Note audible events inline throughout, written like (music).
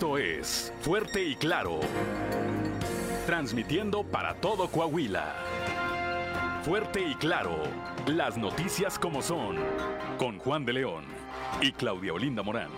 Esto es Fuerte y Claro. Transmitiendo para todo Coahuila. Fuerte y Claro. Las noticias como son. Con Juan de León y Claudia Olinda Morán.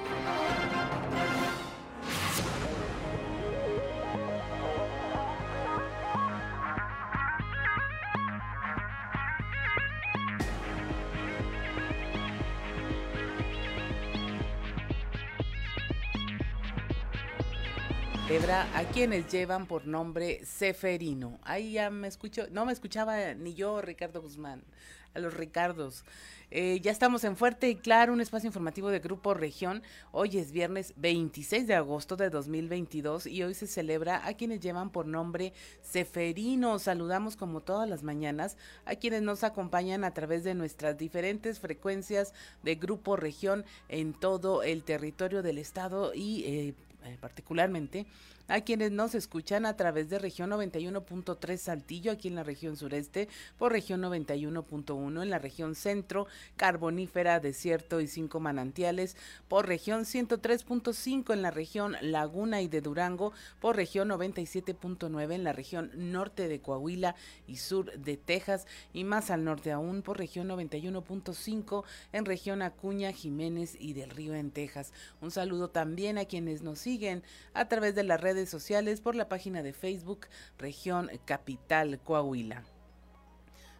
A quienes llevan por nombre Seferino. Ahí ya me escucho, no me escuchaba ni yo, Ricardo Guzmán, a los Ricardos. Eh, ya estamos en Fuerte y Claro, un espacio informativo de Grupo Región. Hoy es viernes 26 de agosto de 2022 y hoy se celebra a quienes llevan por nombre Seferino. Saludamos como todas las mañanas a quienes nos acompañan a través de nuestras diferentes frecuencias de Grupo Región en todo el territorio del estado y eh, eh, particularmente a quienes nos escuchan a través de región 91.3 Saltillo, aquí en la región sureste, por región 91.1 en la región centro, carbonífera, desierto y cinco manantiales, por región 103.5 en la región Laguna y de Durango, por región 97.9 en la región norte de Coahuila y sur de Texas, y más al norte aún por región 91.5 en región Acuña, Jiménez y del Río en Texas. Un saludo también a quienes nos siguen a través de las redes sociales por la página de Facebook Región Capital Coahuila.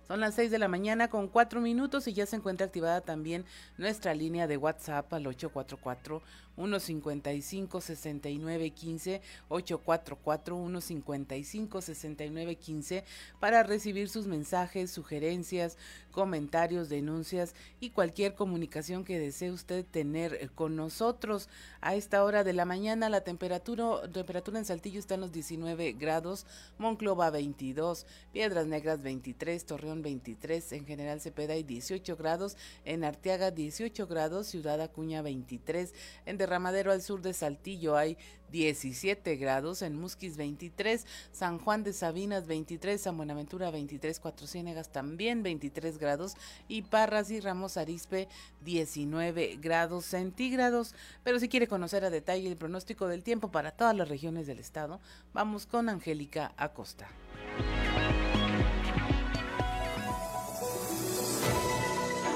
Son las 6 de la mañana con 4 minutos y ya se encuentra activada también nuestra línea de WhatsApp al 844 155 6915 844 155 6915 para recibir sus mensajes, sugerencias, comentarios, denuncias y cualquier comunicación que desee usted tener eh, con nosotros. A esta hora de la mañana la temperatura, temperatura en Saltillo está en los 19 grados, Monclova 22, Piedras Negras 23, Torreón 23, en General Cepeda y 18 grados, en Arteaga 18 grados, Ciudad Acuña 23, en Derramadero al sur de Saltillo hay 17 grados, en Musquis 23, San Juan de Sabinas 23, San Buenaventura 23, Cuatro Ciénegas también 23 grados y Parras y Ramos Arispe 19 grados centígrados. Pero si quiere conocer a detalle el pronóstico del tiempo para todas las regiones del estado, vamos con Angélica Acosta.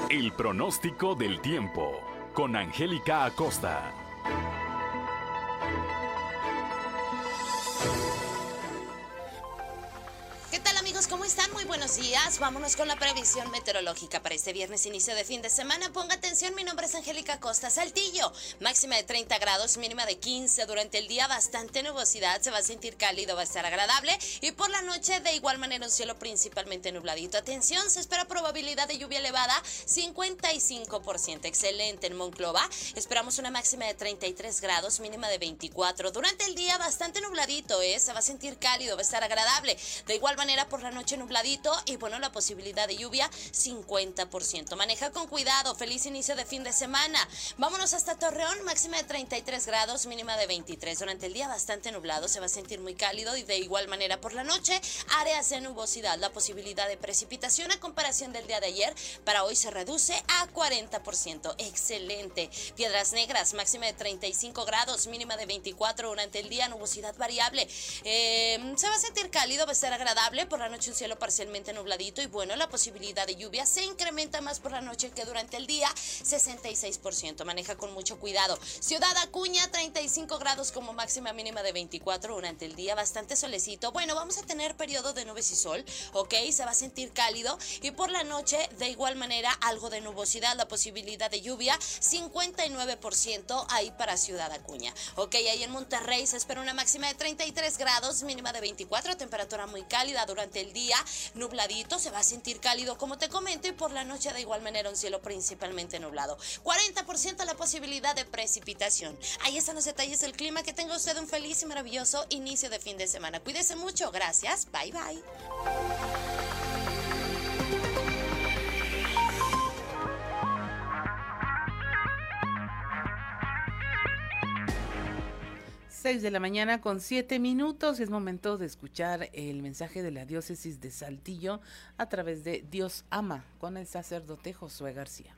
El pronóstico del tiempo con Angélica Acosta. Buenos días. Vámonos con la previsión meteorológica para este viernes, inicio de fin de semana. Ponga atención, mi nombre es Angélica Costa Saltillo. Máxima de 30 grados, mínima de 15. Durante el día bastante nubosidad, se va a sentir cálido, va a estar agradable. Y por la noche de igual manera un cielo principalmente nubladito. Atención, se espera probabilidad de lluvia elevada, 55%. Excelente en Monclova. Esperamos una máxima de 33 grados, mínima de 24. Durante el día bastante nubladito, ¿eh? se va a sentir cálido, va a estar agradable. De igual manera por la noche nubladito y bueno, la posibilidad de lluvia 50%. Maneja con cuidado, feliz inicio de fin de semana. Vámonos hasta Torreón, máxima de 33 grados, mínima de 23. Durante el día bastante nublado, se va a sentir muy cálido y de igual manera por la noche, áreas de nubosidad. La posibilidad de precipitación a comparación del día de ayer para hoy se reduce a 40%. Excelente. Piedras Negras, máxima de 35 grados, mínima de 24 durante el día, nubosidad variable. Eh, se va a sentir cálido, va a ser agradable por la noche un cielo parcialmente nubladito y bueno, la posibilidad de lluvia se incrementa más por la noche que durante el día, 66%. Maneja con mucho cuidado. Ciudad Acuña, 35 grados como máxima mínima de 24 durante el día, bastante solecito. Bueno, vamos a tener periodo de nubes y sol, ¿ok? Se va a sentir cálido y por la noche de igual manera algo de nubosidad, la posibilidad de lluvia, 59% ahí para Ciudad Acuña, ¿ok? Ahí en Monterrey se espera una máxima de 33 grados, mínima de 24, temperatura muy cálida durante el día nubladito, se va a sentir cálido como te comento y por la noche de igual manera un cielo principalmente nublado. 40% la posibilidad de precipitación. Ahí están los detalles del clima. Que tenga usted un feliz y maravilloso inicio de fin de semana. Cuídese mucho. Gracias. Bye bye. 6 de la mañana con 7 minutos. Es momento de escuchar el mensaje de la diócesis de Saltillo a través de Dios Ama con el sacerdote Josué García.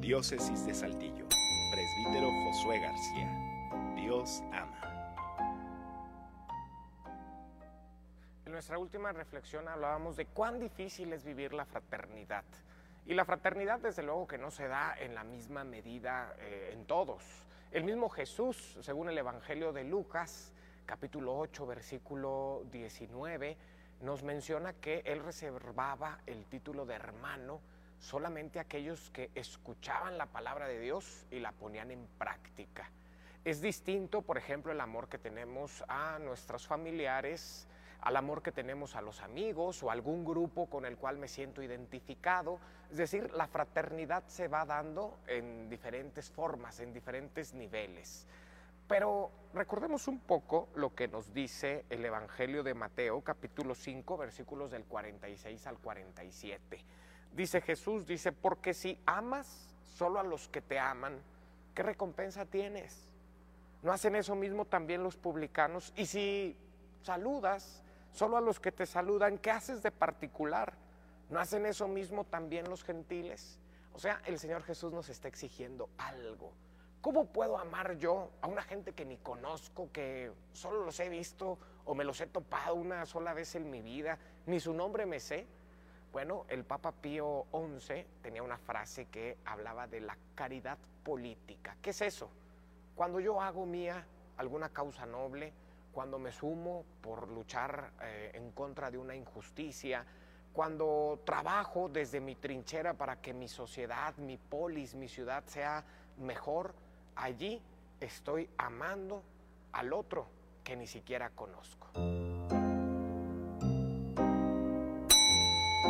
Diócesis de Saltillo Josué García. Dios ama. En nuestra última reflexión hablábamos de cuán difícil es vivir la fraternidad. Y la fraternidad desde luego que no se da en la misma medida eh, en todos. El mismo Jesús, según el Evangelio de Lucas, capítulo 8, versículo 19, nos menciona que él reservaba el título de hermano solamente aquellos que escuchaban la palabra de Dios y la ponían en práctica. Es distinto, por ejemplo, el amor que tenemos a nuestros familiares, al amor que tenemos a los amigos o algún grupo con el cual me siento identificado. Es decir, la fraternidad se va dando en diferentes formas, en diferentes niveles. Pero recordemos un poco lo que nos dice el Evangelio de Mateo, capítulo 5, versículos del 46 al 47. Dice Jesús, dice, porque si amas solo a los que te aman, ¿qué recompensa tienes? ¿No hacen eso mismo también los publicanos? Y si saludas solo a los que te saludan, ¿qué haces de particular? ¿No hacen eso mismo también los gentiles? O sea, el Señor Jesús nos está exigiendo algo. ¿Cómo puedo amar yo a una gente que ni conozco, que solo los he visto o me los he topado una sola vez en mi vida, ni su nombre me sé? Bueno, el Papa Pío XI tenía una frase que hablaba de la caridad política. ¿Qué es eso? Cuando yo hago mía alguna causa noble, cuando me sumo por luchar eh, en contra de una injusticia, cuando trabajo desde mi trinchera para que mi sociedad, mi polis, mi ciudad sea mejor, allí estoy amando al otro que ni siquiera conozco.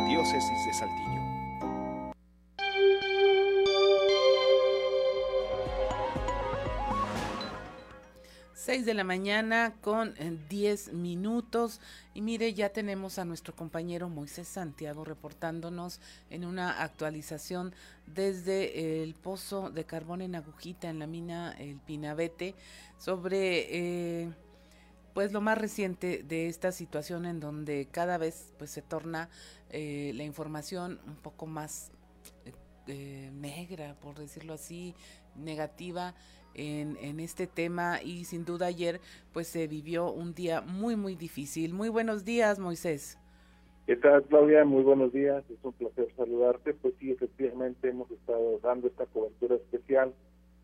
Diócesis de Saltillo. 6 de la mañana con 10 eh, minutos. Y mire, ya tenemos a nuestro compañero Moisés Santiago reportándonos en una actualización desde el pozo de carbón en Agujita, en la mina El Pinabete, sobre eh, pues lo más reciente de esta situación en donde cada vez pues se torna eh, la información un poco más negra, por decirlo así, negativa en, este tema y sin duda ayer pues se vivió un día muy muy difícil. Muy buenos días Moisés. ¿Qué tal Claudia? Muy buenos días, es un placer saludarte. Pues sí, efectivamente hemos estado dando esta cobertura especial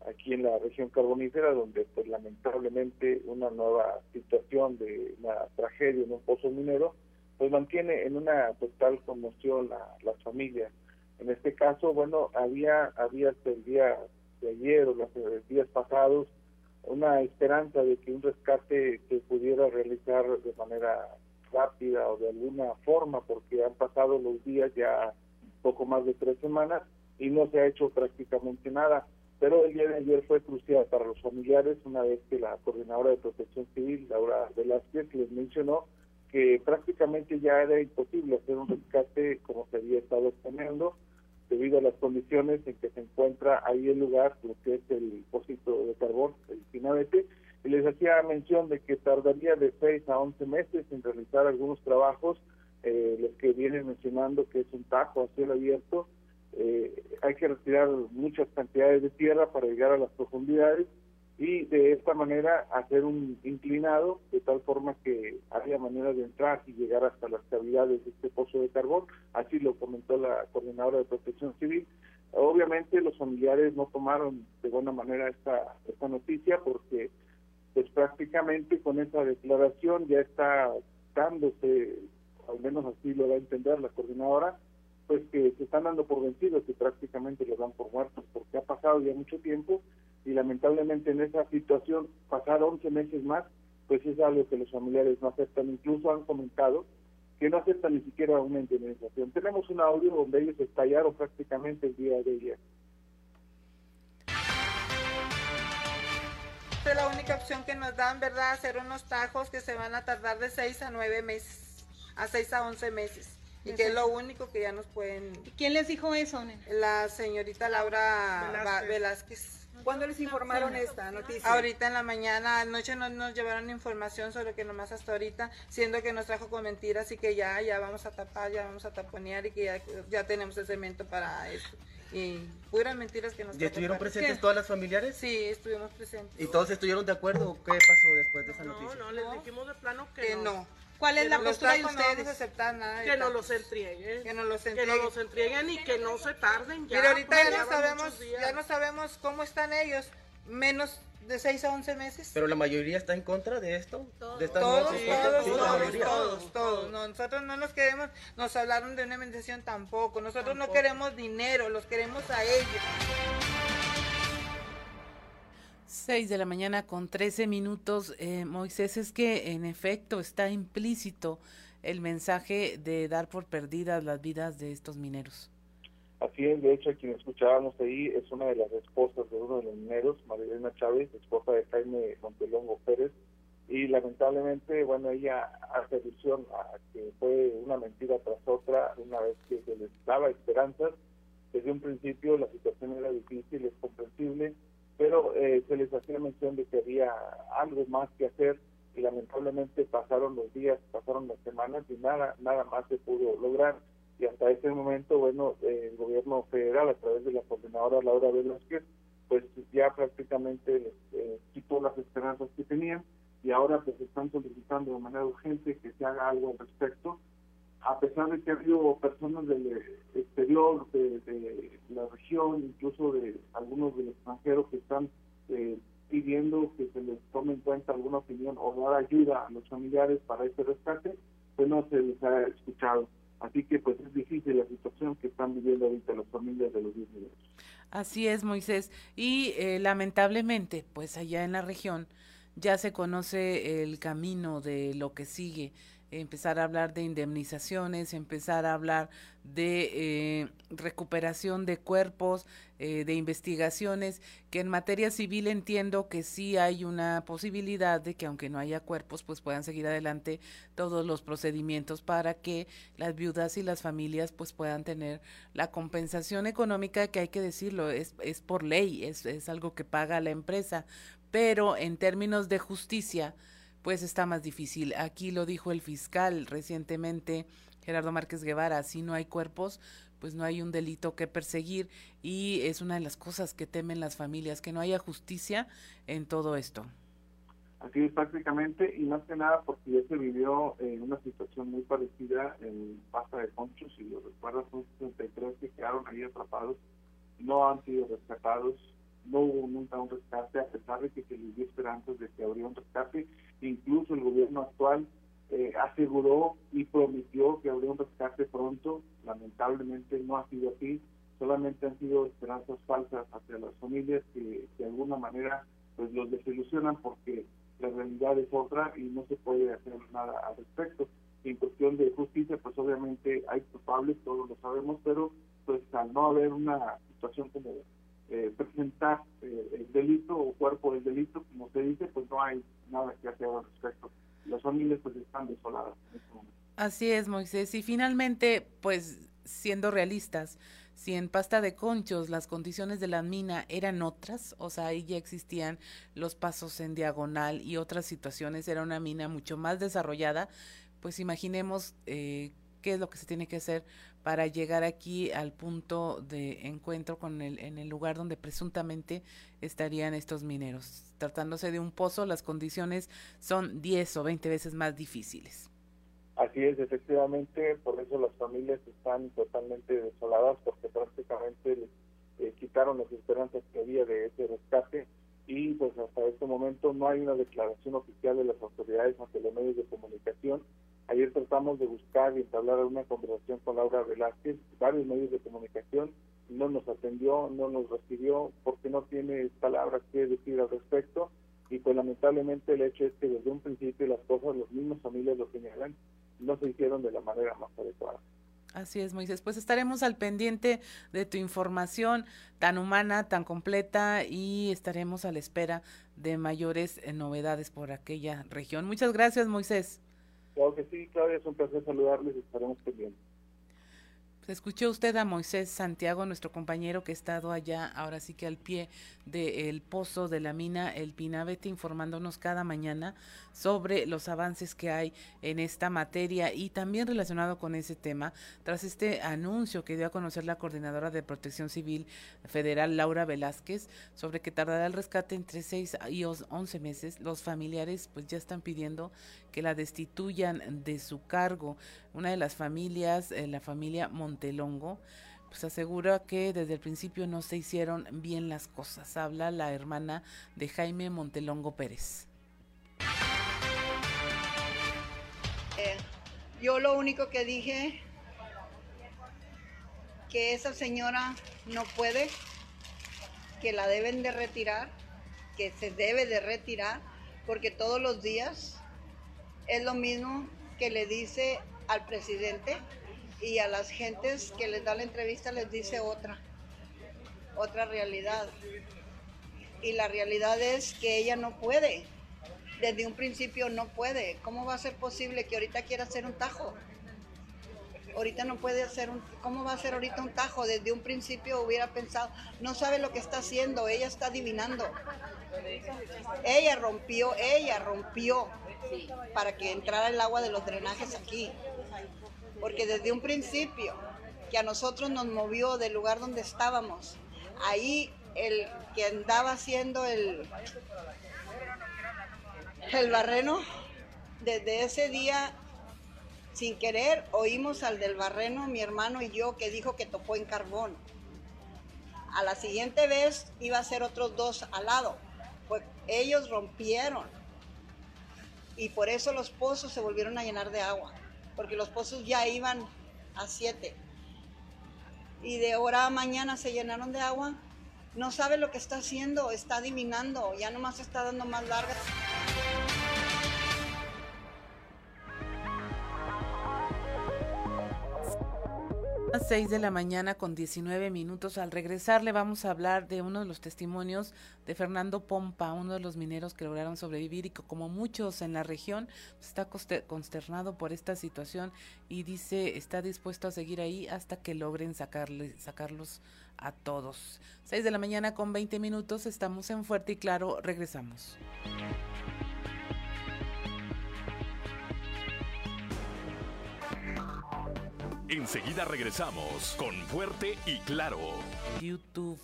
aquí en la región carbonífera, donde pues lamentablemente una nueva situación de una tragedia en un pozo minero, pues mantiene en una total conmoción a las familias. En este caso, bueno, había, había hasta el día de ayer o los días pasados una esperanza de que un rescate se pudiera realizar de manera rápida o de alguna forma, porque han pasado los días ya poco más de tres semanas y no se ha hecho prácticamente nada. Pero el día de ayer fue crucial para los familiares, una vez que la coordinadora de protección civil, Laura Velázquez, les mencionó que prácticamente ya era imposible hacer un rescate como se había estado teniendo debido a las condiciones en que se encuentra ahí el lugar, lo que es el depósito de carbón, el Pinabete, y les hacía mención de que tardaría de 6 a 11 meses en realizar algunos trabajos, eh, los que vienen mencionando que es un tajo a cielo abierto, eh, hay que retirar muchas cantidades de tierra para llegar a las profundidades, y de esta manera hacer un inclinado de tal forma que haya manera de entrar y llegar hasta las cavidades de este pozo de carbón, así lo comentó la coordinadora de protección civil. Obviamente los familiares no tomaron de buena manera esta, esta noticia porque pues prácticamente con esa declaración ya está dándose, al menos así lo va a entender la coordinadora, pues que se están dando por vencidos y prácticamente los dan por muertos porque ha pasado ya mucho tiempo y lamentablemente en esa situación pasar 11 meses más, pues es algo que los familiares no aceptan, incluso han comentado que no aceptan ni siquiera una indemnización. Tenemos un audio donde ellos estallaron prácticamente el día de ayer. es la única opción que nos dan, ¿verdad? Hacer unos tajos que se van a tardar de 6 a 9 meses, a 6 a 11 meses. Y que es lo único que ya nos pueden... ¿Y quién les dijo eso, La señorita Laura Velázquez ¿Cuándo les informaron esta noticia? Ahorita en la mañana, anoche no nos llevaron información sobre que nomás hasta ahorita, siendo que nos trajo con mentiras y que ya, ya vamos a tapar, ya vamos a taponear y que ya, ya tenemos el cemento para eso. Y puras mentiras que nos ¿Y estuvieron presentes todas las familiares? Sí, estuvimos presentes. ¿Y todos estuvieron de acuerdo? ¿Qué pasó después de esa noticia? No, no, les dijimos de plano que, no. ¿Cuál es la postura de ustedes? No vamos a aceptar nada de que no los entreguen. Que no los Que entreguen. no los entreguen y que no se tarden ya. Mira, ahorita ya no sabemos, ya no sabemos cómo están ellos, menos de 6 a 11 meses. ¿Pero la mayoría está en contra de esto? ¿De esta todos, propuesta? todos, Sí, todos, todos, todos. No, nosotros no nos queremos, nos hablaron de una indemnización tampoco. Nosotros no Tampoco. queremos dinero, los queremos a ellos. 6 de la mañana con 13 minutos. Eh, Moisés, es que en efecto está implícito el mensaje de dar por perdidas las vidas de estos mineros. Así es, de hecho, quien escuchábamos ahí es una de las esposas de uno de los mineros, Marilena Chávez, esposa de Jaime Montelongo Pérez, y lamentablemente, bueno, ella hace alusión a que fue una mentira tras otra, una vez que se les daba esperanzas, desde un principio la situación era difícil, es comprensible, pero eh, se les hacía mención de que había algo más que hacer y lamentablemente pasaron los días, pasaron las semanas y nada, nada más se pudo lograr. Y hasta ese momento, bueno, eh, el gobierno federal a través de la coordinadora Laura Velázquez, pues ya prácticamente eh, quitó las esperanzas que tenían y ahora pues están solicitando de manera urgente que se haga algo al respecto, a pesar de que ha habido personas del exterior, de, de la región, incluso de algunos del extranjero que están eh, pidiendo que se les tome en cuenta alguna opinión o dar ayuda a los familiares para este rescate, pues no se les ha escuchado. Así que pues es difícil la situación que están viviendo ahorita las familias de los 10 millones. Así es, Moisés. Y eh, lamentablemente, pues allá en la región ya se conoce el camino de lo que sigue. Empezar a hablar de indemnizaciones, empezar a hablar de eh, recuperación de cuerpos, eh, de investigaciones, que en materia civil entiendo que sí hay una posibilidad de que aunque no haya cuerpos, pues puedan seguir adelante todos los procedimientos para que las viudas y las familias pues puedan tener la compensación económica que hay que decirlo, es, es por ley, es, es algo que paga la empresa, pero en términos de justicia, pues está más difícil. Aquí lo dijo el fiscal recientemente, Gerardo Márquez Guevara, si no hay cuerpos, pues no hay un delito que perseguir y es una de las cosas que temen las familias, que no haya justicia en todo esto. Así es prácticamente, y más que nada porque ya se vivió eh, una situación muy parecida en Pasta de Conchos, si lo recuerdas, son 63 que quedaron ahí atrapados, no han sido rescatados, no hubo nunca un rescate, a pesar de que se les dio de que habría un rescate, incluso el gobierno actual eh, aseguró y prometió que habría un rescate pronto, lamentablemente no ha sido así, solamente han sido esperanzas falsas hacia las familias que de alguna manera pues los desilusionan porque la realidad es otra y no se puede hacer nada al respecto. En cuestión de justicia, pues obviamente hay culpables, todos lo sabemos, pero pues al no haber una situación como eh, presentar eh, el delito o cuerpo del delito, como se dice, pues no hay nada que hacer al respecto. Las familias pues están desoladas en este momento. Así es, Moisés. Y finalmente, pues siendo realistas, si en pasta de conchos las condiciones de la mina eran otras, o sea, ahí ya existían los pasos en diagonal y otras situaciones, era una mina mucho más desarrollada, pues imaginemos eh, qué es lo que se tiene que hacer para llegar aquí al punto de encuentro con el, en el lugar donde presuntamente estarían estos mineros. Tratándose de un pozo, las condiciones son 10 o 20 veces más difíciles. Así es, efectivamente, por eso las familias están totalmente desoladas porque prácticamente eh, quitaron las esperanzas que había de ese rescate y pues hasta este momento no hay una declaración oficial de las autoridades ante los medios de comunicación. Ayer tratamos de buscar y entablar una conversación con Laura Velázquez, varios medios de comunicación, no nos atendió, no nos recibió porque no tiene palabras que decir al respecto y pues lamentablemente el hecho es que desde un principio las cosas, los mismos familias lo señalan, no se hicieron de la manera más adecuada. Así es, Moisés. Pues estaremos al pendiente de tu información tan humana, tan completa y estaremos a la espera de mayores eh, novedades por aquella región. Muchas gracias, Moisés. Claro que sí, Claudia, es un placer saludarles y estaremos pendientes. Escuchó usted a Moisés Santiago, nuestro compañero que ha estado allá, ahora sí que al pie del pozo de la mina El Pinabete, informándonos cada mañana sobre los avances que hay en esta materia y también relacionado con ese tema, tras este anuncio que dio a conocer la coordinadora de Protección Civil Federal, Laura Velázquez, sobre que tardará el rescate entre 6 y 11 meses, los familiares pues ya están pidiendo que la destituyan de su cargo. Una de las familias, eh, la familia Montelongo, pues asegura que desde el principio no se hicieron bien las cosas. Habla la hermana de Jaime Montelongo Pérez. Eh, yo lo único que dije que esa señora no puede, que la deben de retirar, que se debe de retirar, porque todos los días es lo mismo que le dice al presidente y a las gentes que les da la entrevista les dice otra, otra realidad. Y la realidad es que ella no puede, desde un principio no puede. ¿Cómo va a ser posible que ahorita quiera hacer un tajo? Ahorita no puede hacer un, ¿cómo va a ser ahorita un tajo? Desde un principio hubiera pensado, no sabe lo que está haciendo, ella está adivinando. Ella rompió, ella rompió para que entrara el agua de los drenajes aquí. Porque desde un principio que a nosotros nos movió del lugar donde estábamos, ahí el que andaba haciendo el, el barreno, desde ese día, sin querer, oímos al del barreno, mi hermano y yo, que dijo que topó en carbón. A la siguiente vez iba a ser otros dos al lado. Pues ellos rompieron y por eso los pozos se volvieron a llenar de agua, porque los pozos ya iban a siete. Y de hora a mañana se llenaron de agua. No sabe lo que está haciendo, está adivinando, ya nomás está dando más largas. 6 de la mañana con 19 minutos. Al regresar le vamos a hablar de uno de los testimonios de Fernando Pompa, uno de los mineros que lograron sobrevivir y que como muchos en la región pues, está consternado por esta situación y dice está dispuesto a seguir ahí hasta que logren sacarle, sacarlos a todos. 6 de la mañana con 20 minutos. Estamos en Fuerte y Claro. Regresamos. Enseguida regresamos con Fuerte y Claro. YouTube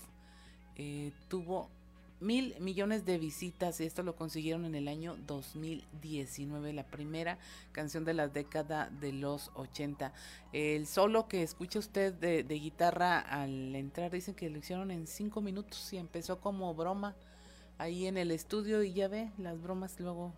eh, tuvo mil millones de visitas y esto lo consiguieron en el año 2019, la primera canción de la década de los 80. El solo que escucha usted de, de guitarra al entrar dicen que lo hicieron en cinco minutos y empezó como broma ahí en el estudio y ya ve, las bromas luego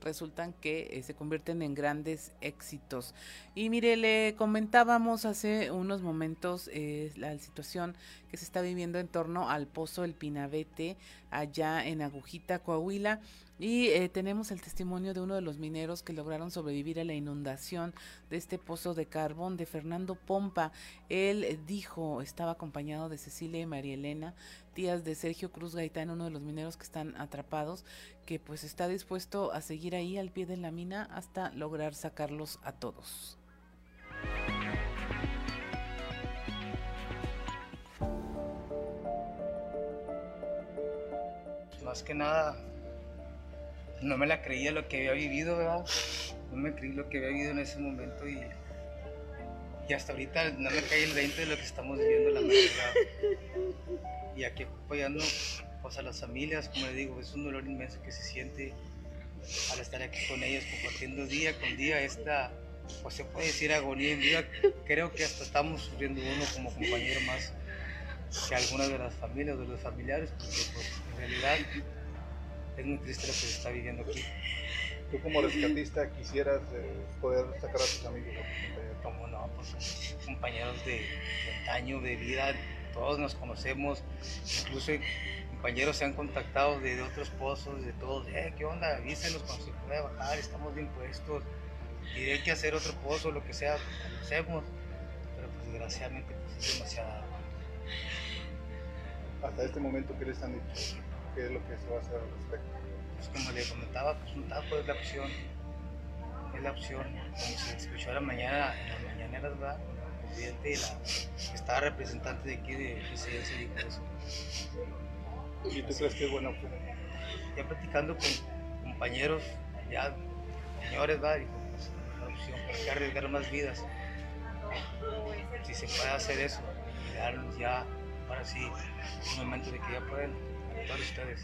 resultan que eh, se convierten en grandes éxitos. Y mire, le comentábamos hace unos momentos eh, la situación que se está viviendo en torno al pozo El Pinabete, allá en Agujita, Coahuila. Y eh, tenemos el testimonio de uno de los mineros que lograron sobrevivir a la inundación de este pozo de carbón, de Fernando Pompa. Él dijo, estaba acompañado de Cecilia y María Elena, tías de Sergio Cruz Gaitán, uno de los mineros que están atrapados, que pues está dispuesto a seguir ahí al pie de la mina hasta lograr sacarlos a todos. Más que nada, no me la creía lo que había vivido, ¿verdad? No me creí lo que había vivido en ese momento y, y hasta ahorita no me cae el 20 de lo que estamos viviendo, la verdad. Y aquí apoyando pues, a las familias, como les digo, es un dolor inmenso que se siente al estar aquí con ellas, compartiendo día con día esta, pues se puede decir agonía en vida. Creo que hasta estamos sufriendo uno como compañero más que algunas de las familias, de los familiares, porque pues, en realidad es muy triste lo que se está viviendo aquí. ¿Tú como rescatista quisieras eh, poder sacar a tus amigos? Como no, pues compañeros de, de de vida, todos nos conocemos, incluso compañeros se han contactado de, otros pozos, de todos, eh, ¿qué onda? Avísenos cuando se pueda bajar, estamos bien puestos, y hay que hacer otro pozo, lo que sea, lo hacemos, pero pues desgraciadamente pues, es demasiado. Hasta este momento, ¿qué les han dicho? ¿Qué es lo que se va a hacer al respecto? Pues como le comentaba, pues un tapo es la opción, es la opción, como se escuchó a la mañana, en las mañaneras, ¿verdad? presidente y la estaba representante de aquí de presidencia dijo eso. ¿Y tú crees que es buena opción? Ya platicando con compañeros, ya señores, va, dijo, pues, es una opción, ¿para qué arriesgar más vidas? Si se puede hacer eso, y darnos ya, ahora sí, un momento de que ya pueden actuar ustedes.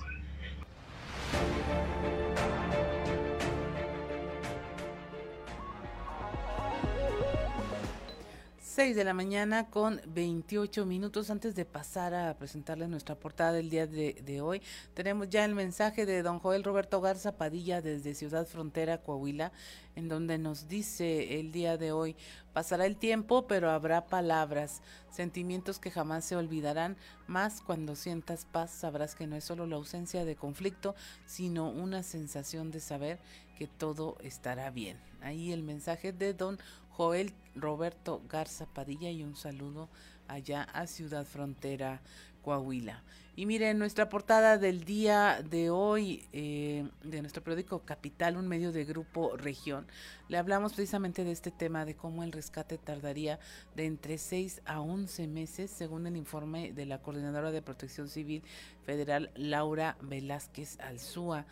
6 de la mañana con 28 minutos antes de pasar a presentarles nuestra portada del día de, de, hoy. Tenemos ya el mensaje de don Joel Roberto Garza Padilla desde Ciudad Frontera, Coahuila, en donde nos dice el día de hoy, pasará el tiempo, pero habrá palabras, sentimientos que jamás se olvidarán, más cuando sientas paz sabrás que no es solo la ausencia de conflicto, sino una sensación de saber que todo estará bien. Ahí el mensaje de don Joel Roberto Garza Padilla y un saludo allá a Ciudad Frontera, Coahuila. Y miren, nuestra portada del día de hoy eh, de nuestro periódico Capital, un medio de grupo región, le hablamos precisamente de este tema, de cómo el rescate tardaría de entre 6 a 11 meses, según el informe de la Coordinadora de Protección Civil Federal, Laura Velázquez Alzúa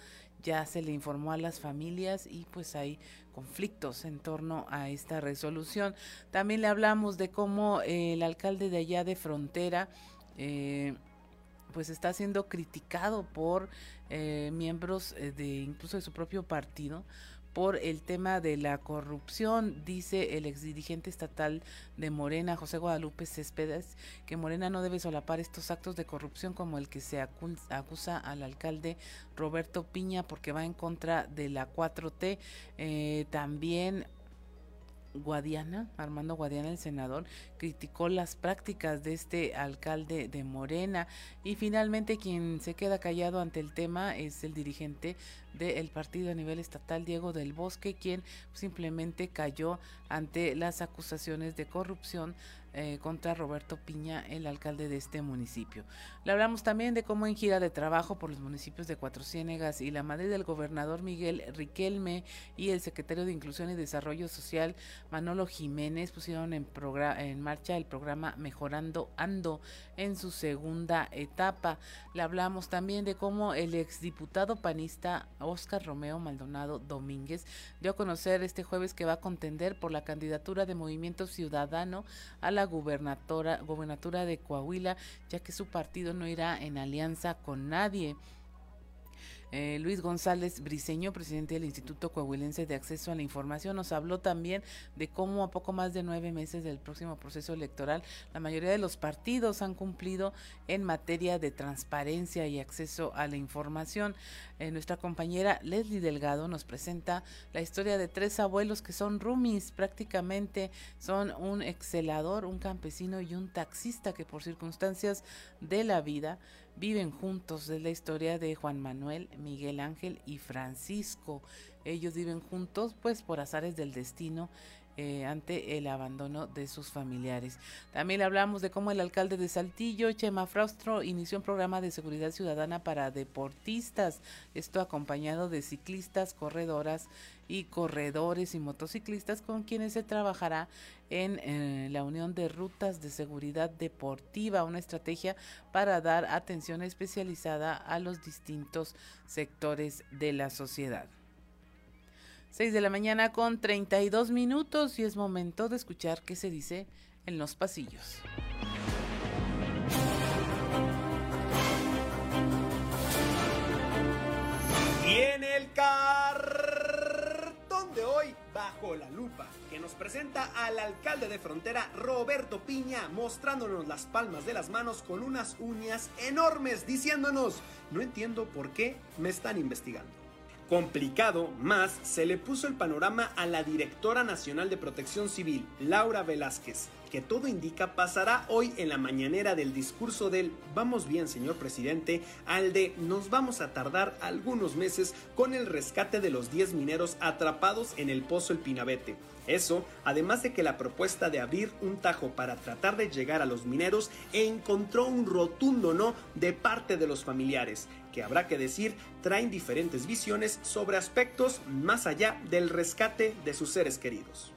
ya se le informó a las familias y pues hay conflictos en torno a esta resolución. También le hablamos de cómo eh, el alcalde de allá de frontera eh, pues está siendo criticado por eh, miembros de incluso de su propio partido por el tema de la corrupción, dice el exdirigente estatal de Morena, José Guadalupe Céspedes, que Morena no debe solapar estos actos de corrupción como el que se acusa al alcalde Roberto Piña porque va en contra de la 4T. Eh, también Guadiana, Armando Guadiana, el senador, criticó las prácticas de este alcalde de Morena y finalmente quien se queda callado ante el tema es el dirigente del partido a nivel estatal, Diego del Bosque, quien simplemente cayó ante las acusaciones de corrupción eh, contra Roberto Piña, el alcalde de este municipio. Le hablamos también de cómo en gira de trabajo por los municipios de Cuatro Ciénegas y la madre del gobernador Miguel Riquelme y el secretario de Inclusión y Desarrollo Social Manolo Jiménez pusieron en, en marcha el programa Mejorando Ando en su segunda etapa. Le hablamos también de cómo el exdiputado panista Oscar Romeo Maldonado Domínguez dio a conocer este jueves que va a contender por la candidatura de Movimiento Ciudadano a la gubernatura de Coahuila, ya que su partido no irá en alianza con nadie. Eh, Luis González Briceño, presidente del Instituto Coahuilense de Acceso a la Información, nos habló también de cómo a poco más de nueve meses del próximo proceso electoral, la mayoría de los partidos han cumplido en materia de transparencia y acceso a la información. Eh, nuestra compañera Leslie Delgado nos presenta la historia de tres abuelos que son roomies, prácticamente son un excelador, un campesino y un taxista que por circunstancias de la vida viven juntos. Es la historia de Juan Manuel, Miguel Ángel y Francisco. Ellos viven juntos pues por azares del destino eh, ante el abandono de sus familiares. También hablamos de cómo el alcalde de Saltillo, Chema Fraustro, inició un programa de seguridad ciudadana para deportistas, esto acompañado de ciclistas, corredoras y corredores y motociclistas con quienes se trabajará en eh, la Unión de Rutas de Seguridad Deportiva, una estrategia para dar atención especializada a los distintos sectores de la sociedad. 6 de la mañana con 32 minutos y es momento de escuchar qué se dice en los pasillos. Y en el bajo la lupa, que nos presenta al alcalde de frontera Roberto Piña, mostrándonos las palmas de las manos con unas uñas enormes, diciéndonos, no entiendo por qué me están investigando. Complicado, más se le puso el panorama a la directora nacional de protección civil, Laura Velázquez, que todo indica pasará hoy en la mañanera del discurso del vamos bien señor presidente al de nos vamos a tardar algunos meses con el rescate de los 10 mineros atrapados en el pozo El Pinabete. Eso, además de que la propuesta de abrir un tajo para tratar de llegar a los mineros encontró un rotundo no de parte de los familiares, que habrá que decir traen diferentes visiones sobre aspectos más allá del rescate de sus seres queridos.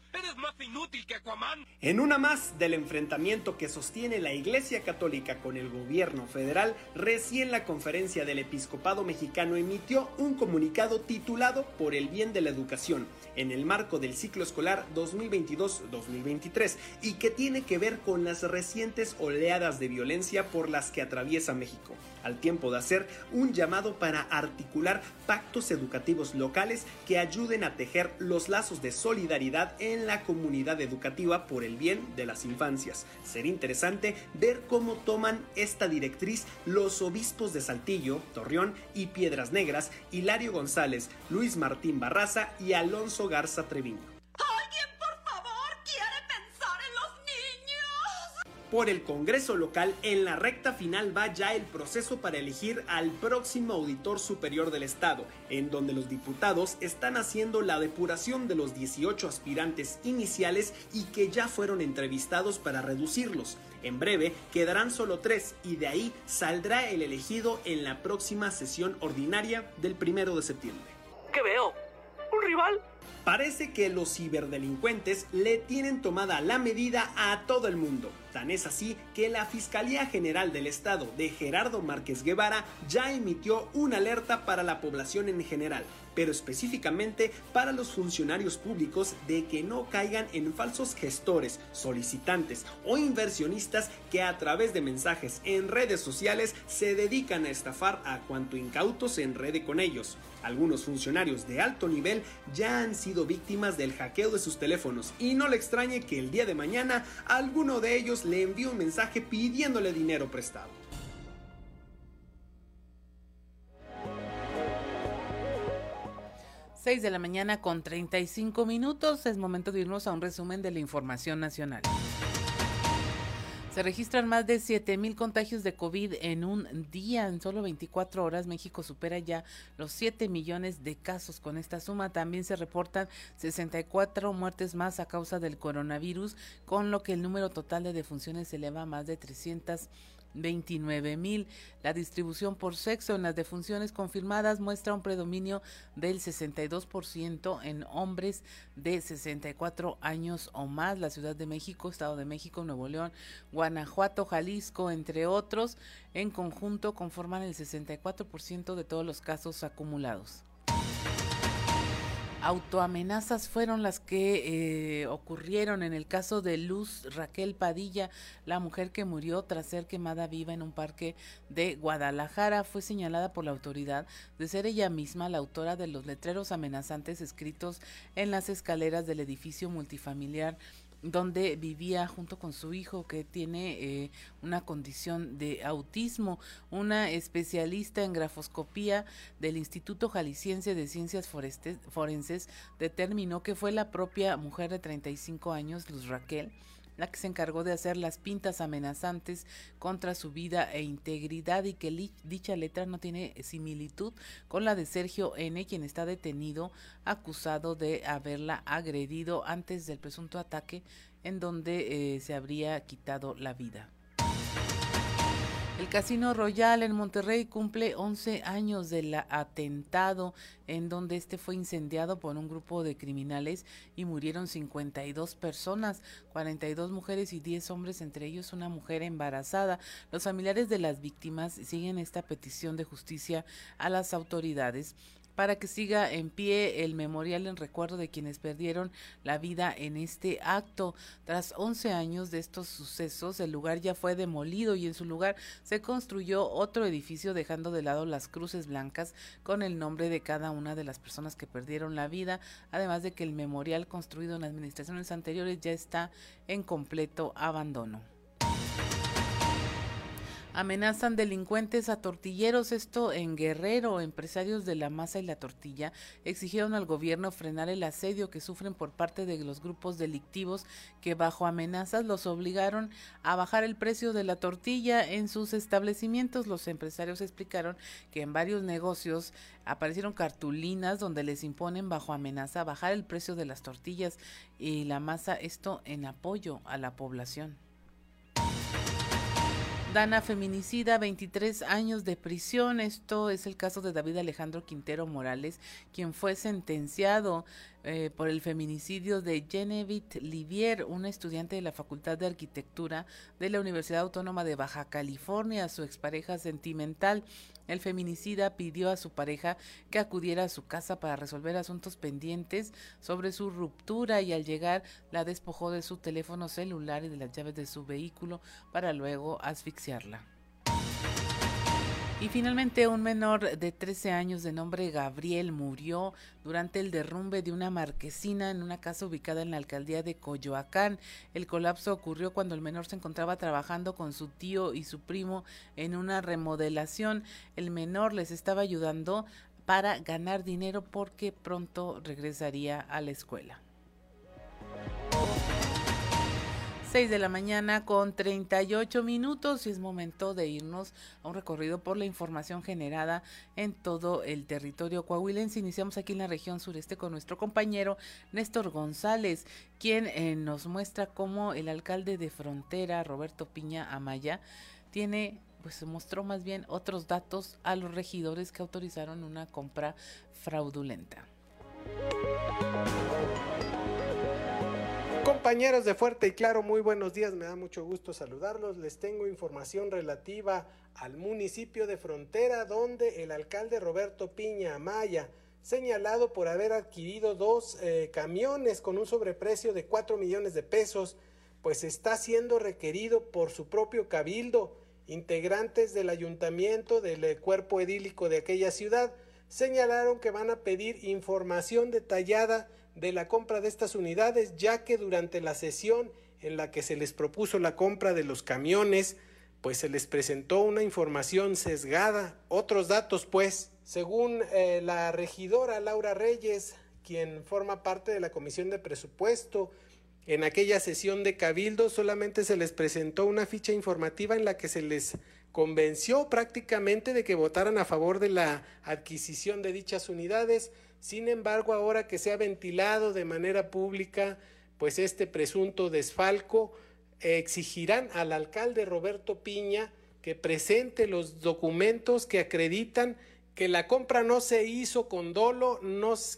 En una más del enfrentamiento que sostiene la Iglesia Católica con el gobierno federal, recién la conferencia del Episcopado Mexicano emitió un comunicado titulado Por el bien de la educación, en el marco del ciclo escolar 2022-2023, y que tiene que ver con las recientes oleadas de violencia por las que atraviesa México, al tiempo de hacer un llamado para articular pactos educativos locales que ayuden a tejer los lazos de solidaridad en la comunidad educativa por el bien de las infancias. Será interesante ver cómo toman esta directriz los obispos de Saltillo, Torreón y Piedras Negras, Hilario González, Luis Martín Barraza y Alonso Garza Treviño. ¿Alguien, por favor, quiere pensar en los niños? Por el Congreso local, en la recta final va ya el proceso para elegir al próximo auditor superior del Estado, en donde los diputados están haciendo la depuración de los 18 aspirantes iniciales y que ya fueron entrevistados para reducirlos. En breve quedarán solo tres y de ahí saldrá el elegido en la próxima sesión ordinaria del primero de septiembre. ¿Qué veo? ¿Un rival? Parece que los ciberdelincuentes le tienen tomada la medida a todo el mundo. Es así que la Fiscalía General del Estado de Gerardo Márquez Guevara ya emitió una alerta para la población en general, pero específicamente para los funcionarios públicos de que no caigan en falsos gestores, solicitantes o inversionistas que a través de mensajes en redes sociales se dedican a estafar a cuanto incauto se enrede con ellos. Algunos funcionarios de alto nivel ya han sido víctimas del hackeo de sus teléfonos y no le extrañe que el día de mañana alguno de ellos le envíe un mensaje pidiéndole dinero prestado. Seis de la mañana con 35 minutos. Es momento de irnos a un resumen de la información nacional. Se registran más de 7 mil contagios de COVID en un día. En solo 24 horas, México supera ya los 7 millones de casos. Con esta suma también se reportan 64 muertes más a causa del coronavirus, con lo que el número total de defunciones se eleva a más de 300 29 mil. La distribución por sexo en las defunciones confirmadas muestra un predominio del 62% en hombres de 64 años o más. La Ciudad de México, Estado de México, Nuevo León, Guanajuato, Jalisco, entre otros, en conjunto conforman el 64% de todos los casos acumulados autoamenazas fueron las que eh, ocurrieron en el caso de Luz Raquel Padilla, la mujer que murió tras ser quemada viva en un parque de Guadalajara. Fue señalada por la autoridad de ser ella misma la autora de los letreros amenazantes escritos en las escaleras del edificio multifamiliar donde vivía junto con su hijo que tiene eh, una condición de autismo. Una especialista en grafoscopía del Instituto Jalisciense de Ciencias Forenses determinó que fue la propia mujer de 35 años, Luz Raquel, la que se encargó de hacer las pintas amenazantes contra su vida e integridad y que dicha letra no tiene similitud con la de Sergio N., quien está detenido acusado de haberla agredido antes del presunto ataque en donde eh, se habría quitado la vida. El Casino Royal en Monterrey cumple 11 años del atentado en donde este fue incendiado por un grupo de criminales y murieron 52 personas, 42 mujeres y 10 hombres, entre ellos una mujer embarazada. Los familiares de las víctimas siguen esta petición de justicia a las autoridades para que siga en pie el memorial en recuerdo de quienes perdieron la vida en este acto. Tras 11 años de estos sucesos, el lugar ya fue demolido y en su lugar se construyó otro edificio dejando de lado las cruces blancas con el nombre de cada una de las personas que perdieron la vida, además de que el memorial construido en administraciones anteriores ya está en completo abandono. Amenazan delincuentes a tortilleros, esto en Guerrero. Empresarios de la masa y la tortilla exigieron al gobierno frenar el asedio que sufren por parte de los grupos delictivos que bajo amenazas los obligaron a bajar el precio de la tortilla en sus establecimientos. Los empresarios explicaron que en varios negocios aparecieron cartulinas donde les imponen bajo amenaza bajar el precio de las tortillas y la masa, esto en apoyo a la población. Dana feminicida, 23 años de prisión. Esto es el caso de David Alejandro Quintero Morales, quien fue sentenciado eh, por el feminicidio de Genevieve Livier, una estudiante de la Facultad de Arquitectura de la Universidad Autónoma de Baja California, su expareja sentimental. El feminicida pidió a su pareja que acudiera a su casa para resolver asuntos pendientes sobre su ruptura y al llegar la despojó de su teléfono celular y de las llaves de su vehículo para luego asfixiarla. Y finalmente un menor de 13 años de nombre Gabriel murió durante el derrumbe de una marquesina en una casa ubicada en la alcaldía de Coyoacán. El colapso ocurrió cuando el menor se encontraba trabajando con su tío y su primo en una remodelación. El menor les estaba ayudando para ganar dinero porque pronto regresaría a la escuela. 6 de la mañana con 38 minutos y es momento de irnos a un recorrido por la información generada en todo el territorio coahuilense. Iniciamos aquí en la región sureste con nuestro compañero Néstor González, quien eh, nos muestra cómo el alcalde de Frontera, Roberto Piña Amaya, tiene pues mostró más bien otros datos a los regidores que autorizaron una compra fraudulenta. Compañeros de Fuerte y Claro, muy buenos días, me da mucho gusto saludarlos. Les tengo información relativa al municipio de Frontera, donde el alcalde Roberto Piña Amaya, señalado por haber adquirido dos eh, camiones con un sobreprecio de 4 millones de pesos, pues está siendo requerido por su propio cabildo. Integrantes del ayuntamiento, del eh, cuerpo edílico de aquella ciudad, señalaron que van a pedir información detallada de la compra de estas unidades, ya que durante la sesión en la que se les propuso la compra de los camiones, pues se les presentó una información sesgada. Otros datos, pues, según eh, la regidora Laura Reyes, quien forma parte de la Comisión de Presupuesto, en aquella sesión de Cabildo solamente se les presentó una ficha informativa en la que se les convenció prácticamente de que votaran a favor de la adquisición de dichas unidades. Sin embargo, ahora que se ha ventilado de manera pública, pues este presunto desfalco, exigirán al alcalde Roberto Piña que presente los documentos que acreditan que la compra no se hizo con dolo,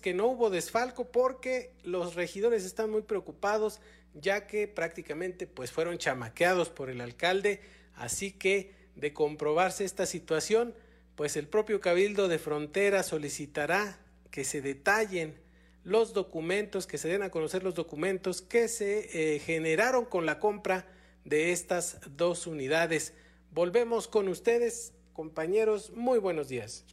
que no hubo desfalco, porque los regidores están muy preocupados, ya que prácticamente pues fueron chamaqueados por el alcalde, así que de comprobarse esta situación, pues el propio Cabildo de Frontera solicitará que se detallen los documentos, que se den a conocer los documentos que se eh, generaron con la compra de estas dos unidades. Volvemos con ustedes, compañeros, muy buenos días.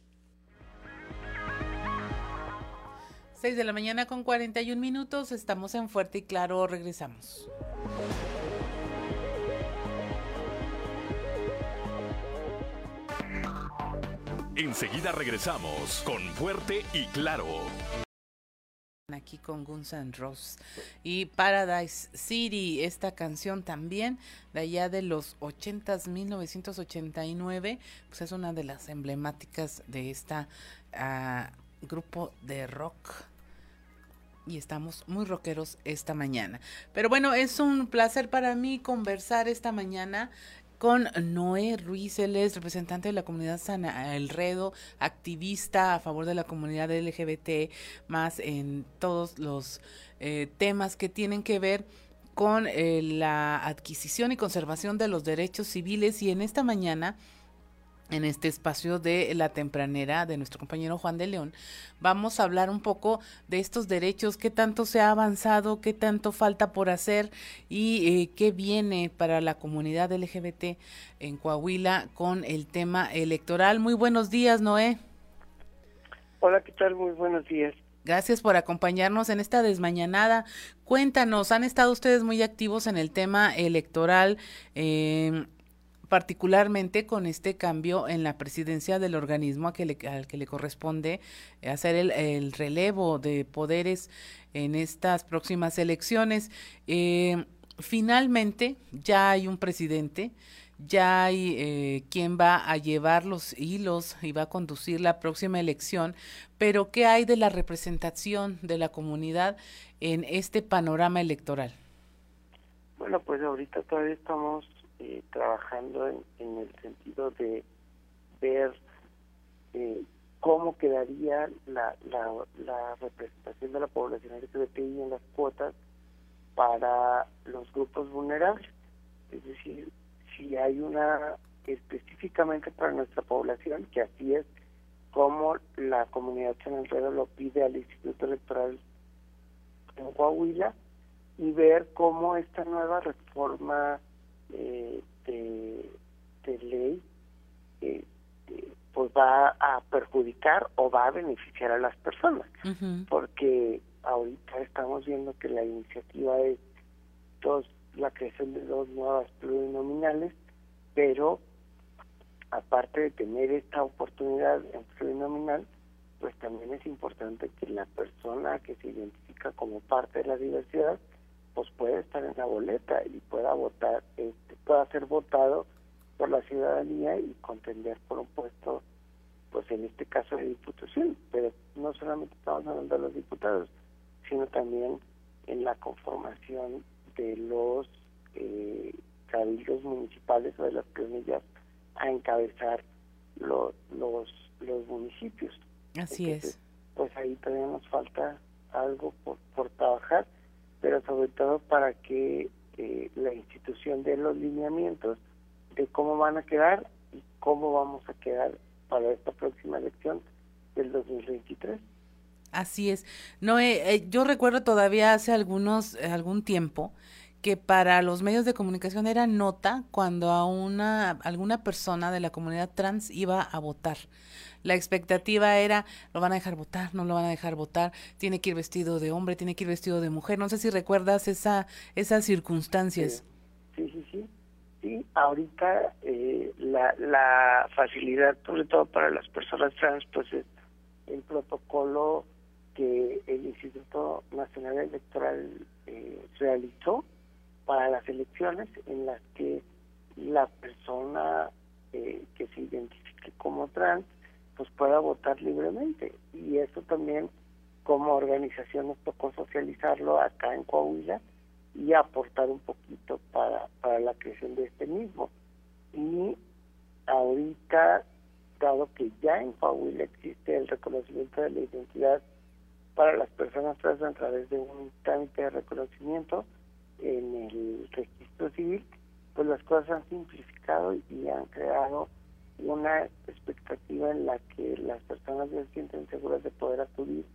6 de la mañana con 41 minutos, estamos en Fuerte y Claro, regresamos. Enseguida regresamos con Fuerte y Claro. Aquí con Guns N' Roses y Paradise City, esta canción también de allá de los 80s, 1989, pues es una de las emblemáticas de esta uh, grupo de rock y estamos muy rockeros esta mañana. Pero bueno, es un placer para mí conversar esta mañana con Noé Ruiz, él es representante de la comunidad Sana El Redo, activista a favor de la comunidad LGBT, más en todos los eh, temas que tienen que ver con eh, la adquisición y conservación de los derechos civiles. Y en esta mañana en este espacio de la tempranera de nuestro compañero Juan de León, vamos a hablar un poco de estos derechos, qué tanto se ha avanzado, qué tanto falta por hacer y eh, qué viene para la comunidad LGBT en Coahuila con el tema electoral. Muy buenos días, Noé. Hola, ¿qué tal? Muy buenos días. Gracias por acompañarnos en esta desmañanada. Cuéntanos, han estado ustedes muy activos en el tema electoral. Eh, particularmente con este cambio en la presidencia del organismo a que le, al que le corresponde hacer el, relevo de poderes en estas próximas elecciones. Eh, finalmente ya hay un presidente, ya hay eh, quien va a llevar los hilos y va a conducir la próxima elección, pero ¿qué hay de la representación de la comunidad en este panorama electoral? Bueno, pues ahorita todavía estamos eh, trabajando en, el sentido de ver eh, cómo quedaría la, la, la representación de la población LGBTI en las cuotas para los grupos vulnerables. Es decir, si hay una específicamente para nuestra población, que así es como la comunidad chanantera lo pide al Instituto Electoral en Coahuila, y ver cómo esta nueva reforma eh, de, de, ley eh, eh, pues va a perjudicar o va a beneficiar a las personas, porque ahorita estamos viendo que la iniciativa es dos, la creación de dos nuevas plurinominales, pero aparte de tener esta oportunidad en plurinominal, pues también es importante que la persona que se identifica como parte de la diversidad pues puede estar en la boleta y pueda votar, este, pueda ser votado por la ciudadanía y contender por un puesto, pues en este caso de diputación, pero no solamente estamos hablando de los diputados, sino también en la conformación de los eh, cabildos municipales o de las planillas a encabezar los, los, los municipios. Así es. Pues ahí todavía nos falta algo por, por trabajar pero sobre todo para que eh, la institución dé los lineamientos de cómo van a quedar y cómo vamos a quedar para esta próxima elección del 2023. Así es. No, eh, yo recuerdo todavía hace algunos algún tiempo que para los medios de comunicación era nota cuando a una alguna persona de la comunidad trans iba a votar. La expectativa era, lo van a dejar votar, no lo van a dejar votar, tiene que ir vestido de hombre, tiene que ir vestido de mujer. No sé si recuerdas esa esas circunstancias. Sí, sí, sí. Sí, ahorita eh, la, la facilidad, sobre todo para las personas trans, pues es el protocolo que el Instituto Nacional Electoral eh, realizó para las elecciones en las que la persona eh, que se identifique como trans pues pueda votar libremente. Y eso también como organización nos tocó socializarlo acá en Coahuila y aportar un poquito para, para la creación de este mismo. Y ahorita dado que ya en Coahuila existe el reconocimiento de la identidad para las personas trans a través de un trámite de reconocimiento en el registro civil, pues las cosas han simplificado y han creado una expectativa en la que las personas se sienten seguras de poder acudir.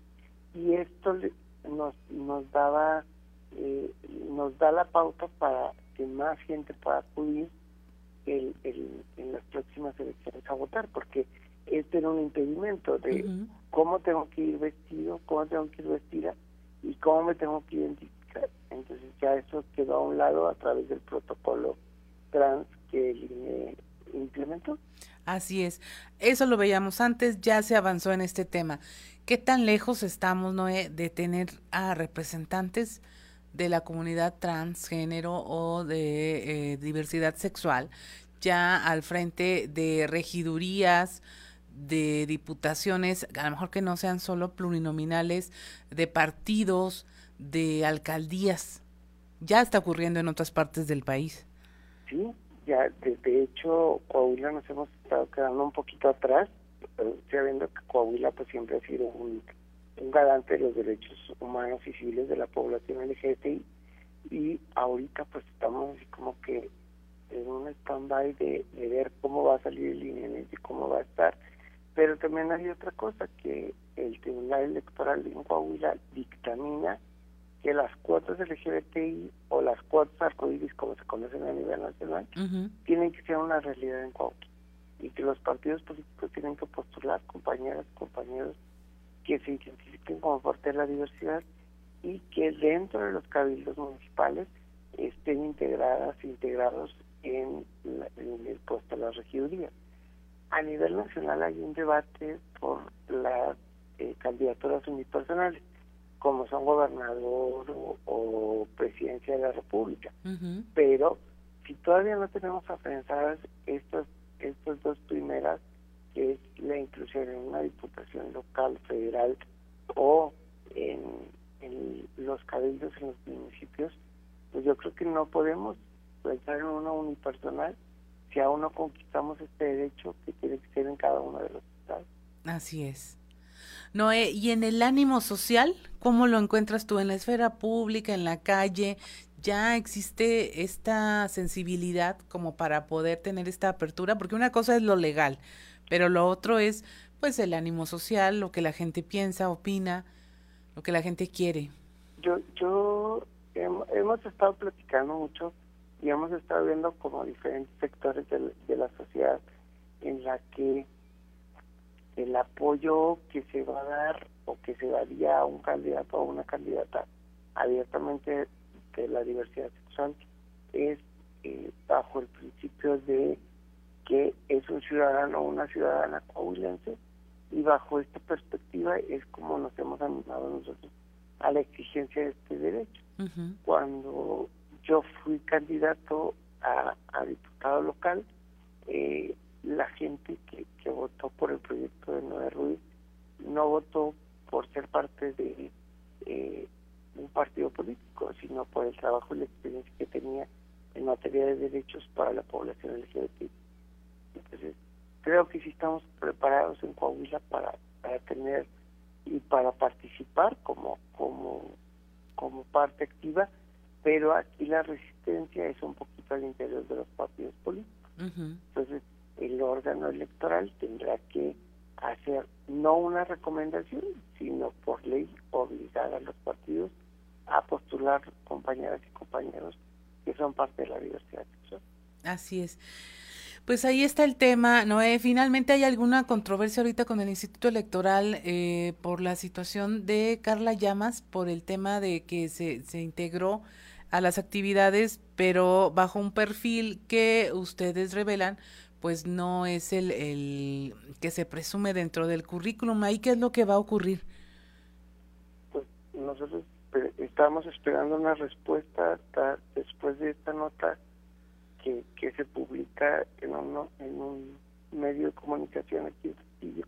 Y esto nos nos daba eh, nos da la pauta para que más gente pueda acudir el, el, en las próximas elecciones a votar porque este era un impedimento de cómo tengo que ir vestido cómo tengo que ir vestida y cómo me tengo que identificar entonces ya eso quedó a un lado a través del protocolo trans que el INE implementó Así es. Eso lo veíamos antes, ya se avanzó en este tema. ¿Qué tan lejos estamos, Noé, de tener a representantes de la comunidad transgénero o de eh, diversidad sexual ya al frente de regidurías, de diputaciones, a lo mejor que no sean solo plurinominales, de partidos, de alcaldías? Ya está ocurriendo en otras partes del país. Sí, ya de, hecho Coahuila nos hemos estado quedando un poquito atrás, sabiendo que Coahuila pues siempre ha sido un, garante de los derechos humanos y civiles de la población LGBTI y ahorita pues estamos así como que en un stand-by de, de, ver cómo va a salir el lineamiento y cómo va a estar. Pero también hay otra cosa, que el Tribunal Electoral de Coahuila dictamina que las cuotas LGBTI o las cuotas arcoíris, como se conocen a nivel nacional, tienen que ser una realidad en Coahuila y que los partidos políticos tienen que postular compañeras, compañeros que se identifiquen como parte de la diversidad y que dentro de los cabildos municipales estén integradas, integrados en, el puesto de las regidurías. A nivel nacional hay un debate por las eh, candidaturas unipersonales como son gobernador o, presidencia de la República. Pero si todavía no tenemos afianzadas estas, estas dos primeras, que es la inclusión en una diputación local, federal o en, en los cabildos en los municipios, pues yo creo que no podemos pensar en una unipersonal si aún no conquistamos este derecho que tiene que ser en cada uno de los estados. Así es. Noé, ¿y en el ánimo social? ¿Cómo lo encuentras tú en la esfera pública, en la calle? ¿Ya existe esta sensibilidad como para poder tener esta apertura? Porque una cosa es lo legal, pero lo otro es pues el ánimo social, lo que la gente piensa, opina, lo que la gente quiere. Yo, yo hemos estado platicando mucho y hemos estado viendo como diferentes sectores de, de la sociedad en la que el apoyo que se va a dar o que se daría a un candidato o a una candidata abiertamente de la diversidad sexual es eh, bajo el principio de que es un ciudadano o una ciudadana coahuilense y bajo esta perspectiva es como nos hemos animado nosotros a la exigencia de este derecho. Cuando yo fui candidato a, a diputado local, eh, la gente que, que votó por el proyecto de Noé Ruiz no votó por ser parte de eh, un partido político, sino por el trabajo y la experiencia que tenía en materia de derechos para la población LGBT. Entonces, creo que sí estamos preparados en Coahuila para, para tener y para participar como, como, como parte activa, pero aquí la resistencia es un poquito al interior de los partidos políticos. Entonces, el órgano electoral tendrá que hacer no una recomendación, sino por ley obligar a los partidos a postular compañeras y compañeros que son parte de la diversidad sexual. Así es. Pues ahí está el tema, Noé. Finalmente hay alguna controversia ahorita con el Instituto Electoral eh, por la situación de Carla Llamas, por el tema de que se, se integró a las actividades, pero bajo un perfil que ustedes revelan, pues no es el, el que se presume dentro del currículum. ¿Ahí qué es lo que va a ocurrir? Pues nosotros estamos esperando una respuesta hasta después de esta nota que, que se publica en un, en un medio de comunicación aquí en Castillo,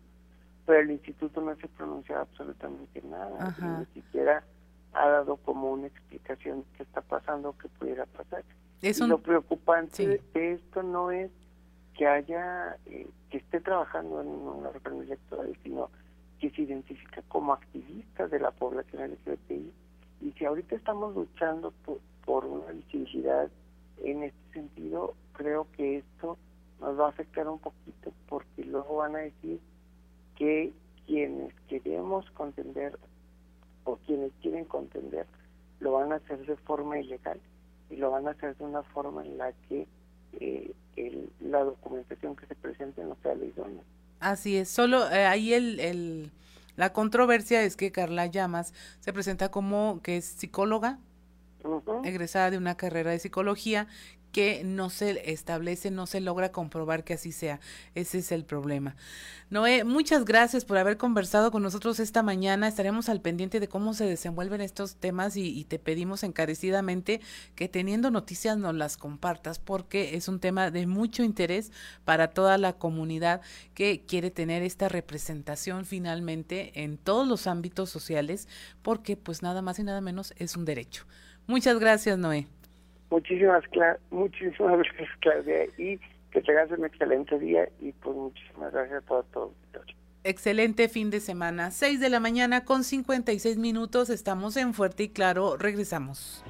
pero el instituto no se pronuncia absolutamente nada, ni siquiera ha dado como una explicación de qué está pasando, qué pudiera pasar. y lo preocupante de esto no es que haya, eh, que esté trabajando en un órgano electoral, sino que se identifica como activista de la población LGBTI. Y si ahorita estamos luchando por, por una visibilidad en este sentido, creo que esto nos va a afectar un poquito porque luego van a decir que quienes queremos contender o quienes quieren contender lo van a hacer de forma ilegal y lo van a hacer de una forma en la que eh, el, la documentación que se presente no sea la idónea. Así es, solo eh, ahí el, el, la controversia es que Carla Llamas se presenta como que es psicóloga, egresada de una carrera de psicología que no se establece, no se logra comprobar que así sea. Ese es el problema. Noé, muchas gracias por haber conversado con nosotros esta mañana. Estaremos al pendiente de cómo se desenvuelven estos temas y, te pedimos encarecidamente que teniendo noticias nos las compartas porque es un tema de mucho interés para toda la comunidad que quiere tener esta representación finalmente en todos los ámbitos sociales porque pues nada más y nada menos es un derecho. Muchas gracias, Noé. Muchísimas, muchísimas (laughs) gracias, Claudia, y que tengas un excelente día y pues muchísimas gracias a todos. Excelente fin de semana. 6 de la mañana con 56 minutos. Estamos en Fuerte y Claro. Regresamos.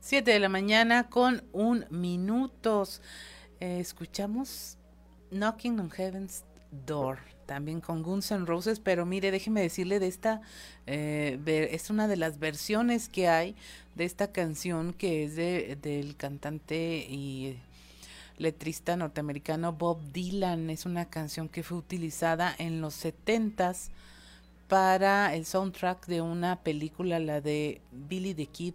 Siete de la mañana con un minutos. Eh, escuchamos Knocking on Heaven's Door también con Guns N' Roses, pero mire, déjeme decirle de esta, eh, es una de las versiones que hay de esta canción que es de, del cantante y letrista norteamericano Bob Dylan. Es una canción que fue utilizada en los setentas para el soundtrack de una película, la de Billy the Kid.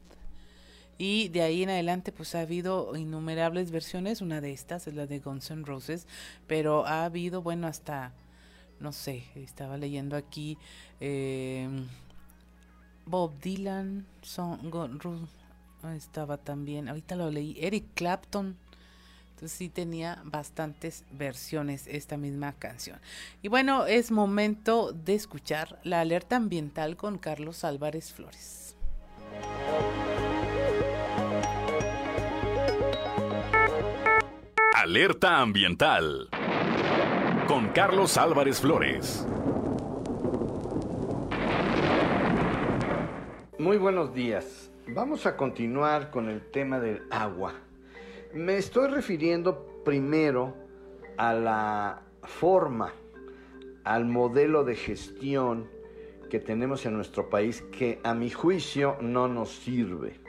Y de ahí en adelante pues ha habido innumerables versiones, una de estas es la de Guns N' Roses, pero ha habido, bueno, hasta no sé, estaba leyendo aquí eh, Bob Dylan, son, estaba también, ahorita lo leí, Eric Clapton. Entonces sí tenía bastantes versiones esta misma canción. Y bueno, es momento de escuchar la alerta ambiental con Carlos Álvarez Flores. Alerta ambiental. Con Carlos Álvarez Flores. Muy buenos días. Vamos a continuar con el tema del agua. Me estoy refiriendo primero a la forma, al modelo de gestión que tenemos en nuestro país que a mi juicio no nos sirve.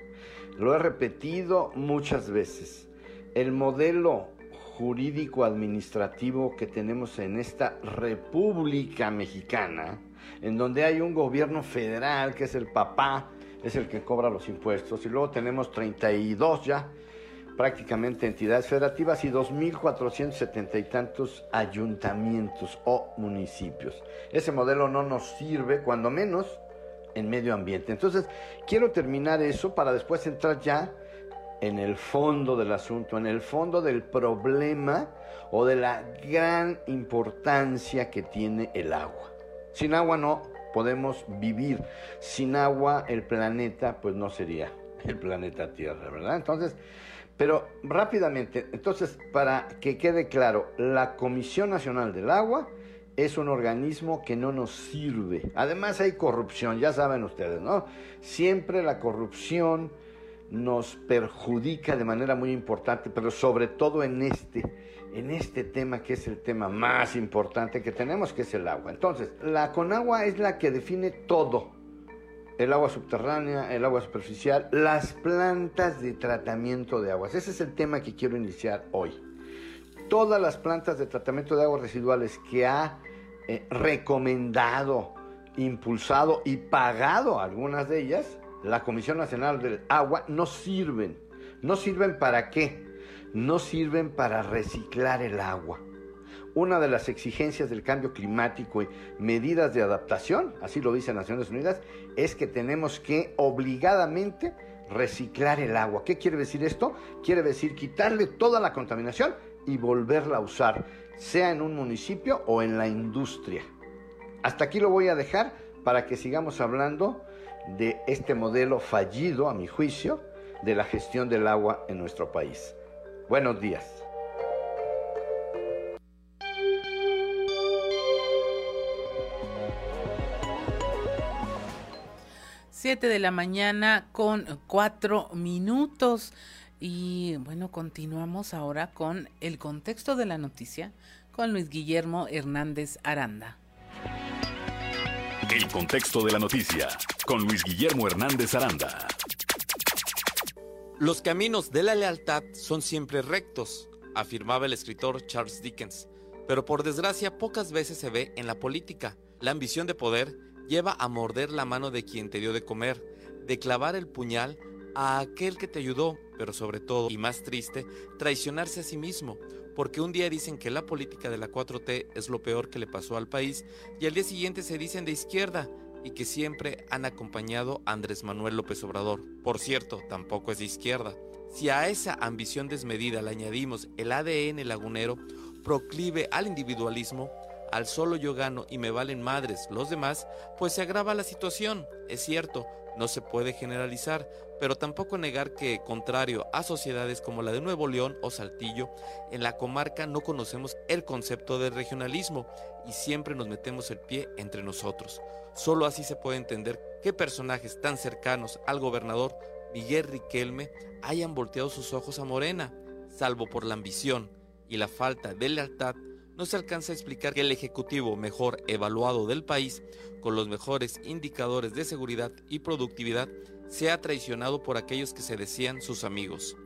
Lo he repetido muchas veces. El modelo jurídico administrativo que tenemos en esta República Mexicana, en donde hay un gobierno federal que es el papá, es el que cobra los impuestos, y luego tenemos 32 ya prácticamente entidades federativas y 2.470 y tantos ayuntamientos o municipios. Ese modelo no nos sirve, cuando menos, en medio ambiente. Entonces, quiero terminar eso para después entrar ya en el fondo del asunto, en el fondo del problema o de la gran importancia que tiene el agua. Sin agua no podemos vivir. Sin agua el planeta pues no sería el planeta Tierra, ¿verdad? Entonces, pero rápidamente, entonces, para que quede claro, la Comisión Nacional del Agua es un organismo que no nos sirve. Además hay corrupción, ya saben ustedes, ¿no? Siempre la corrupción nos perjudica de manera muy importante, pero sobre todo en este, en este tema que es el tema más importante que tenemos, que es el agua. Entonces, la Conagua es la que define todo el agua subterránea, el agua superficial, las plantas de tratamiento de aguas. Ese es el tema que quiero iniciar hoy. Todas las plantas de tratamiento de aguas residuales que ha eh, recomendado, impulsado y pagado algunas de ellas, la Comisión Nacional del Agua, no sirven. ¿No sirven para qué? No sirven para reciclar el agua una de las exigencias del cambio climático y medidas de adaptación, así lo dice Naciones Unidas, es que tenemos que obligadamente reciclar el agua. ¿Qué quiere decir esto? Quiere decir quitarle toda la contaminación y volverla a usar, sea en un municipio o en la industria. Hasta aquí lo voy a dejar para que sigamos hablando de este modelo fallido, a mi juicio, de la gestión del agua en nuestro país. Buenos días. 7 de la mañana con cuatro minutos. Y bueno, continuamos ahora con el contexto de la noticia con Luis Guillermo Hernández Aranda. El contexto de la noticia con Luis Guillermo Hernández Aranda. Los caminos de la lealtad son siempre rectos, afirmaba el escritor Charles Dickens, pero por desgracia pocas veces se ve en la política. La ambición de poder lleva a morder la mano de quien te dio de comer, de clavar el puñal a aquel que te ayudó, pero sobre todo, y más triste, traicionarse a sí mismo, porque un día dicen que la política de la 4T es lo peor que le pasó al país y al día siguiente se dicen de izquierda y que siempre han acompañado a Andrés Manuel López Obrador. Por cierto, tampoco es de izquierda. Si a esa ambición desmedida le añadimos el ADN lagunero, proclive al individualismo, al solo yo gano y me valen madres los demás, pues se agrava la situación. Es cierto, no se puede generalizar, pero tampoco negar que, contrario a sociedades como la de Nuevo León o Saltillo, en la comarca no conocemos el concepto de regionalismo y siempre nos metemos el pie entre nosotros. Solo así se puede entender qué personajes tan cercanos al gobernador Miguel Riquelme hayan volteado sus ojos a Morena, salvo por la ambición y la falta de lealtad no se alcanza a explicar que el Ejecutivo mejor evaluado del país, con los mejores indicadores de seguridad y productividad, sea traicionado por aquellos que se decían sus amigos.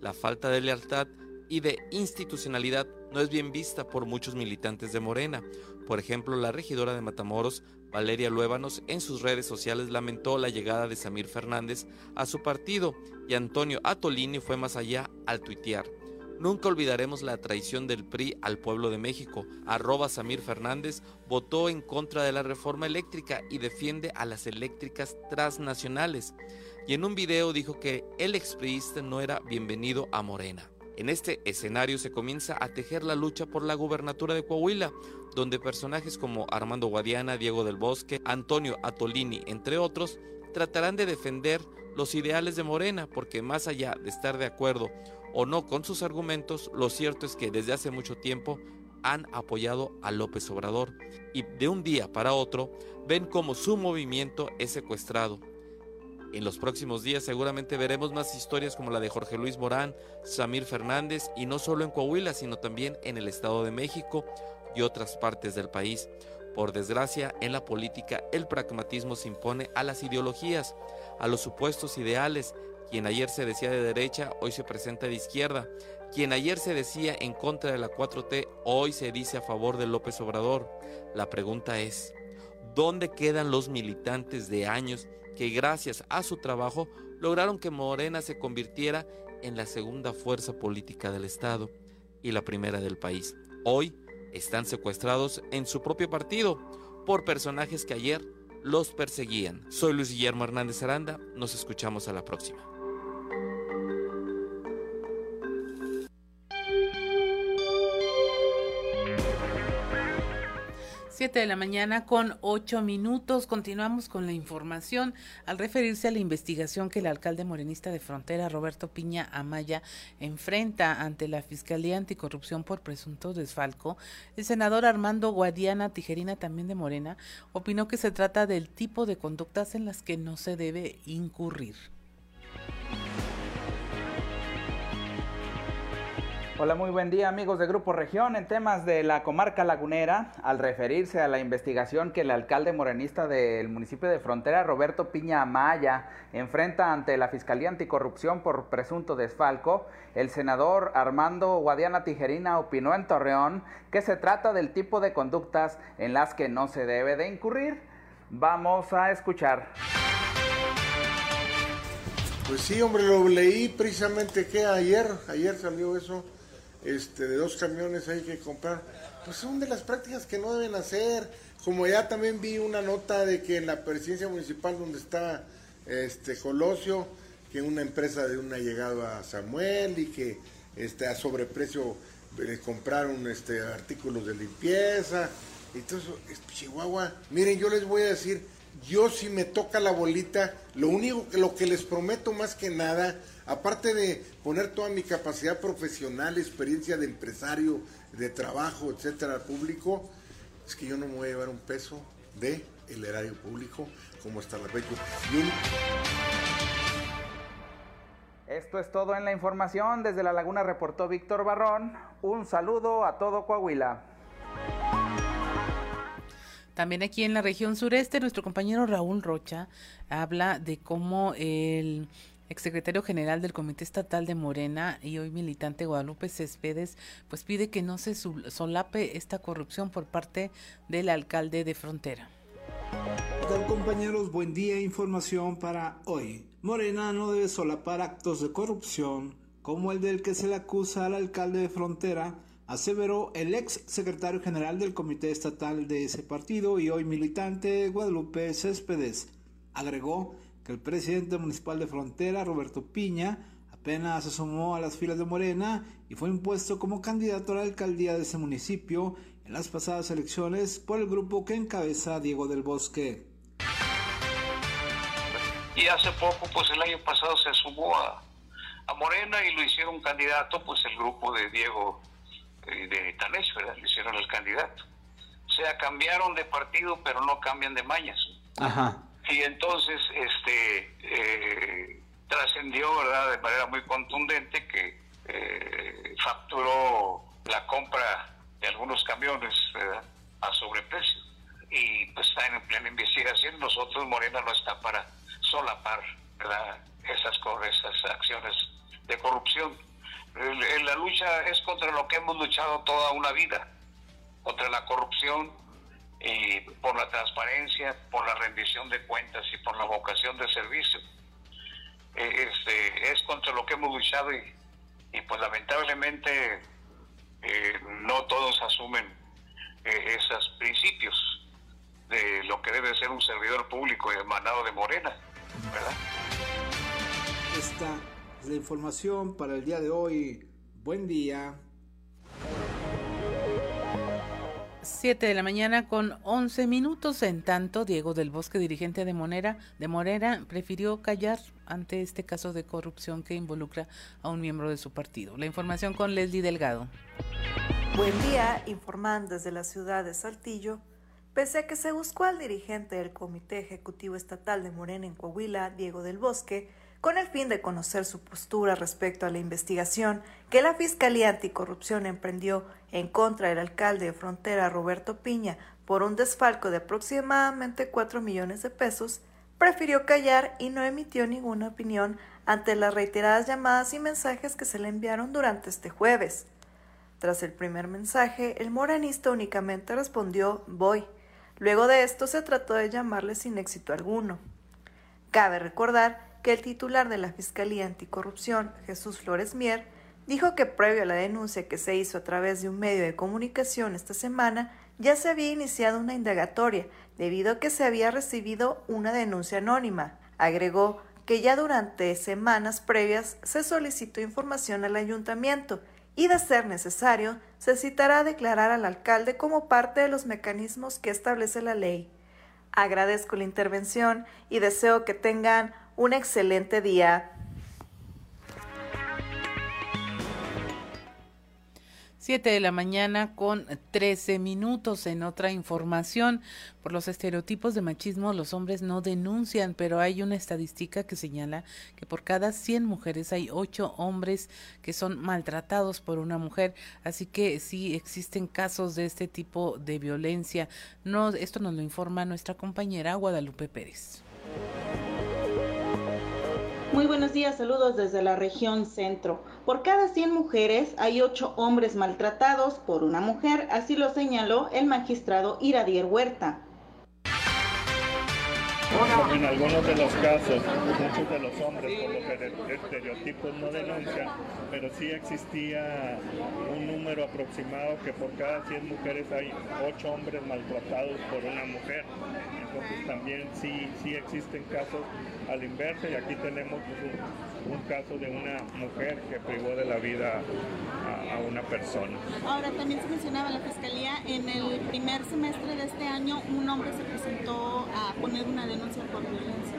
La falta de lealtad y de institucionalidad no es bien vista por muchos militantes de Morena. Por ejemplo, la regidora de Matamoros, Valeria Luévanos, en sus redes sociales lamentó la llegada de Samir Fernández a su partido y Antonio Atolini fue más allá al tuitear. Nunca olvidaremos la traición del PRI al pueblo de México. Arroba Samir Fernández votó en contra de la reforma eléctrica y defiende a las eléctricas transnacionales. Y en un video dijo que el expriista no era bienvenido a Morena. En este escenario se comienza a tejer la lucha por la gubernatura de Coahuila, donde personajes como Armando Guadiana, Diego del Bosque, Antonio Atolini, entre otros, tratarán de defender los ideales de Morena, porque más allá de estar de acuerdo o no con sus argumentos, lo cierto es que desde hace mucho tiempo han apoyado a López Obrador y de un día para otro ven como su movimiento es secuestrado. En los próximos días seguramente veremos más historias como la de Jorge Luis Morán, Samir Fernández y no solo en Coahuila, sino también en el Estado de México y otras partes del país. Por desgracia, en la política el pragmatismo se impone a las ideologías, a los supuestos ideales. Quien ayer se decía de derecha, hoy se presenta de izquierda. Quien ayer se decía en contra de la 4T, hoy se dice a favor de López Obrador. La pregunta es, ¿dónde quedan los militantes de años que gracias a su trabajo lograron que Morena se convirtiera en la segunda fuerza política del Estado y la primera del país? Hoy están secuestrados en su propio partido por personajes que ayer los perseguían. Soy Luis Guillermo Hernández Aranda, nos escuchamos a la próxima. 7 de la mañana con 8 minutos. Continuamos con la información al referirse a la investigación que el alcalde morenista de Frontera, Roberto Piña Amaya, enfrenta ante la Fiscalía Anticorrupción por presunto desfalco. El senador Armando Guadiana Tijerina, también de Morena, opinó que se trata del tipo de conductas en las que no se debe incurrir. Hola, muy buen día amigos de Grupo Región. En temas de la comarca lagunera, al referirse a la investigación que el alcalde morenista del municipio de Frontera, Roberto Piña Amaya, enfrenta ante la Fiscalía Anticorrupción por presunto desfalco, el senador Armando Guadiana Tijerina opinó en Torreón que se trata del tipo de conductas en las que no se debe de incurrir. Vamos a escuchar. Pues sí, hombre, lo leí precisamente que ayer, ayer salió eso este, de dos camiones hay que comprar, pues son de las prácticas que no deben hacer. Como ya también vi una nota de que en la presidencia municipal donde está este Colosio, que una empresa de una llegado a Samuel y que este, a sobreprecio le compraron este, artículos de limpieza. Entonces, Chihuahua, miren, yo les voy a decir, yo si me toca la bolita, lo único que lo que les prometo más que nada aparte de poner toda mi capacidad profesional, experiencia de empresario, de trabajo, etcétera, público, es que yo no me voy a llevar un peso de el erario público como está la fecha. Esto es todo en la información. Desde La Laguna reportó Víctor Barrón. Un saludo a todo Coahuila. También aquí en la región sureste, nuestro compañero Raúl Rocha habla de cómo el exsecretario general del Comité Estatal de Morena y hoy militante Guadalupe Céspedes, pues pide que no se solape esta corrupción por parte del alcalde de Frontera. ¿Qué compañeros? Buen día, información para hoy. Morena no debe solapar actos de corrupción como el del que se le acusa al alcalde de Frontera, aseveró el ex secretario general del Comité Estatal de ese partido y hoy militante Guadalupe Céspedes. Agregó que el presidente municipal de Frontera, Roberto Piña, apenas se sumó a las filas de Morena y fue impuesto como candidato a la alcaldía de ese municipio en las pasadas elecciones por el grupo que encabeza Diego del Bosque. Y hace poco, pues el año pasado se sumó a, Morena y lo hicieron candidato, pues el grupo de Diego eh, de Tanés, ¿verdad? Le hicieron el candidato. O sea, cambiaron de partido, pero no cambian de mañas. Ajá y entonces este eh, trascendió verdad de manera muy contundente que eh, facturó la compra de algunos camiones a sobreprecio. Y pues están en plena investigación. Nosotros Morena no está para solapar ¿verdad? esas esas acciones de corrupción. La lucha es contra lo que hemos luchado toda una vida contra la corrupción y por la transparencia, por la rendición de cuentas y por la vocación de servicio. Eh, este, es contra lo que hemos luchado y, pues lamentablemente eh, no todos asumen eh, esos principios de lo que debe ser un servidor público emanado de Morena. Esta es la información para el día de hoy. Buen día. 7 de la mañana con 11 minutos. En tanto, Diego del Bosque, dirigente de Monera, de Morera, prefirió callar ante este caso de corrupción que involucra a un miembro de su partido. La información con Leslie Delgado. Buen día, informando desde la ciudad de Saltillo. Pese a que se buscó al dirigente del Comité Ejecutivo Estatal de Morena en Coahuila, Diego del Bosque, con el fin de conocer su postura respecto a la investigación que la Fiscalía Anticorrupción emprendió en contra del alcalde de Frontera Roberto Piña por un desfalco de aproximadamente 4 millones de pesos, prefirió callar y no emitió ninguna opinión ante las reiteradas llamadas y mensajes que se le enviaron durante este jueves. Tras el primer mensaje, el moranista únicamente respondió voy. Luego de esto se trató de llamarle sin éxito alguno. Cabe recordar que el titular de la Fiscalía Anticorrupción, Jesús Flores Mier, dijo que previo a la denuncia que se hizo a través de un medio de comunicación esta semana, ya se había iniciado una indagatoria debido a que se había recibido una denuncia anónima. Agregó que ya durante semanas previas se solicitó información al ayuntamiento y, de ser necesario, se citará a declarar al alcalde como parte de los mecanismos que establece la ley. Agradezco la intervención y deseo que tengan un excelente día. 7 de la mañana con 13 minutos en otra información. Por los estereotipos de machismo, los hombres no denuncian, pero hay una estadística que señala que por cada 100 mujeres hay 8 hombres que son maltratados por una mujer. Así que sí existen casos de este tipo de violencia. Esto nos lo informa nuestra compañera Guadalupe Pérez. Muy buenos días, saludos desde la región centro. Por cada 100 mujeres hay 8 hombres maltratados por una mujer, así lo señaló el magistrado Iradier Huerta. En algunos de los casos, muchos de los hombres por los estereotipos no denuncian, pero sí existía un número aproximado que por cada 100 mujeres hay 8 hombres maltratados por una mujer. Entonces también sí, sí existen casos al inverso y aquí tenemos un caso de una mujer que privó de la vida una persona. Ahora también se mencionaba la fiscalía en el primer semestre de este año un hombre se presentó a poner una denuncia por violencia.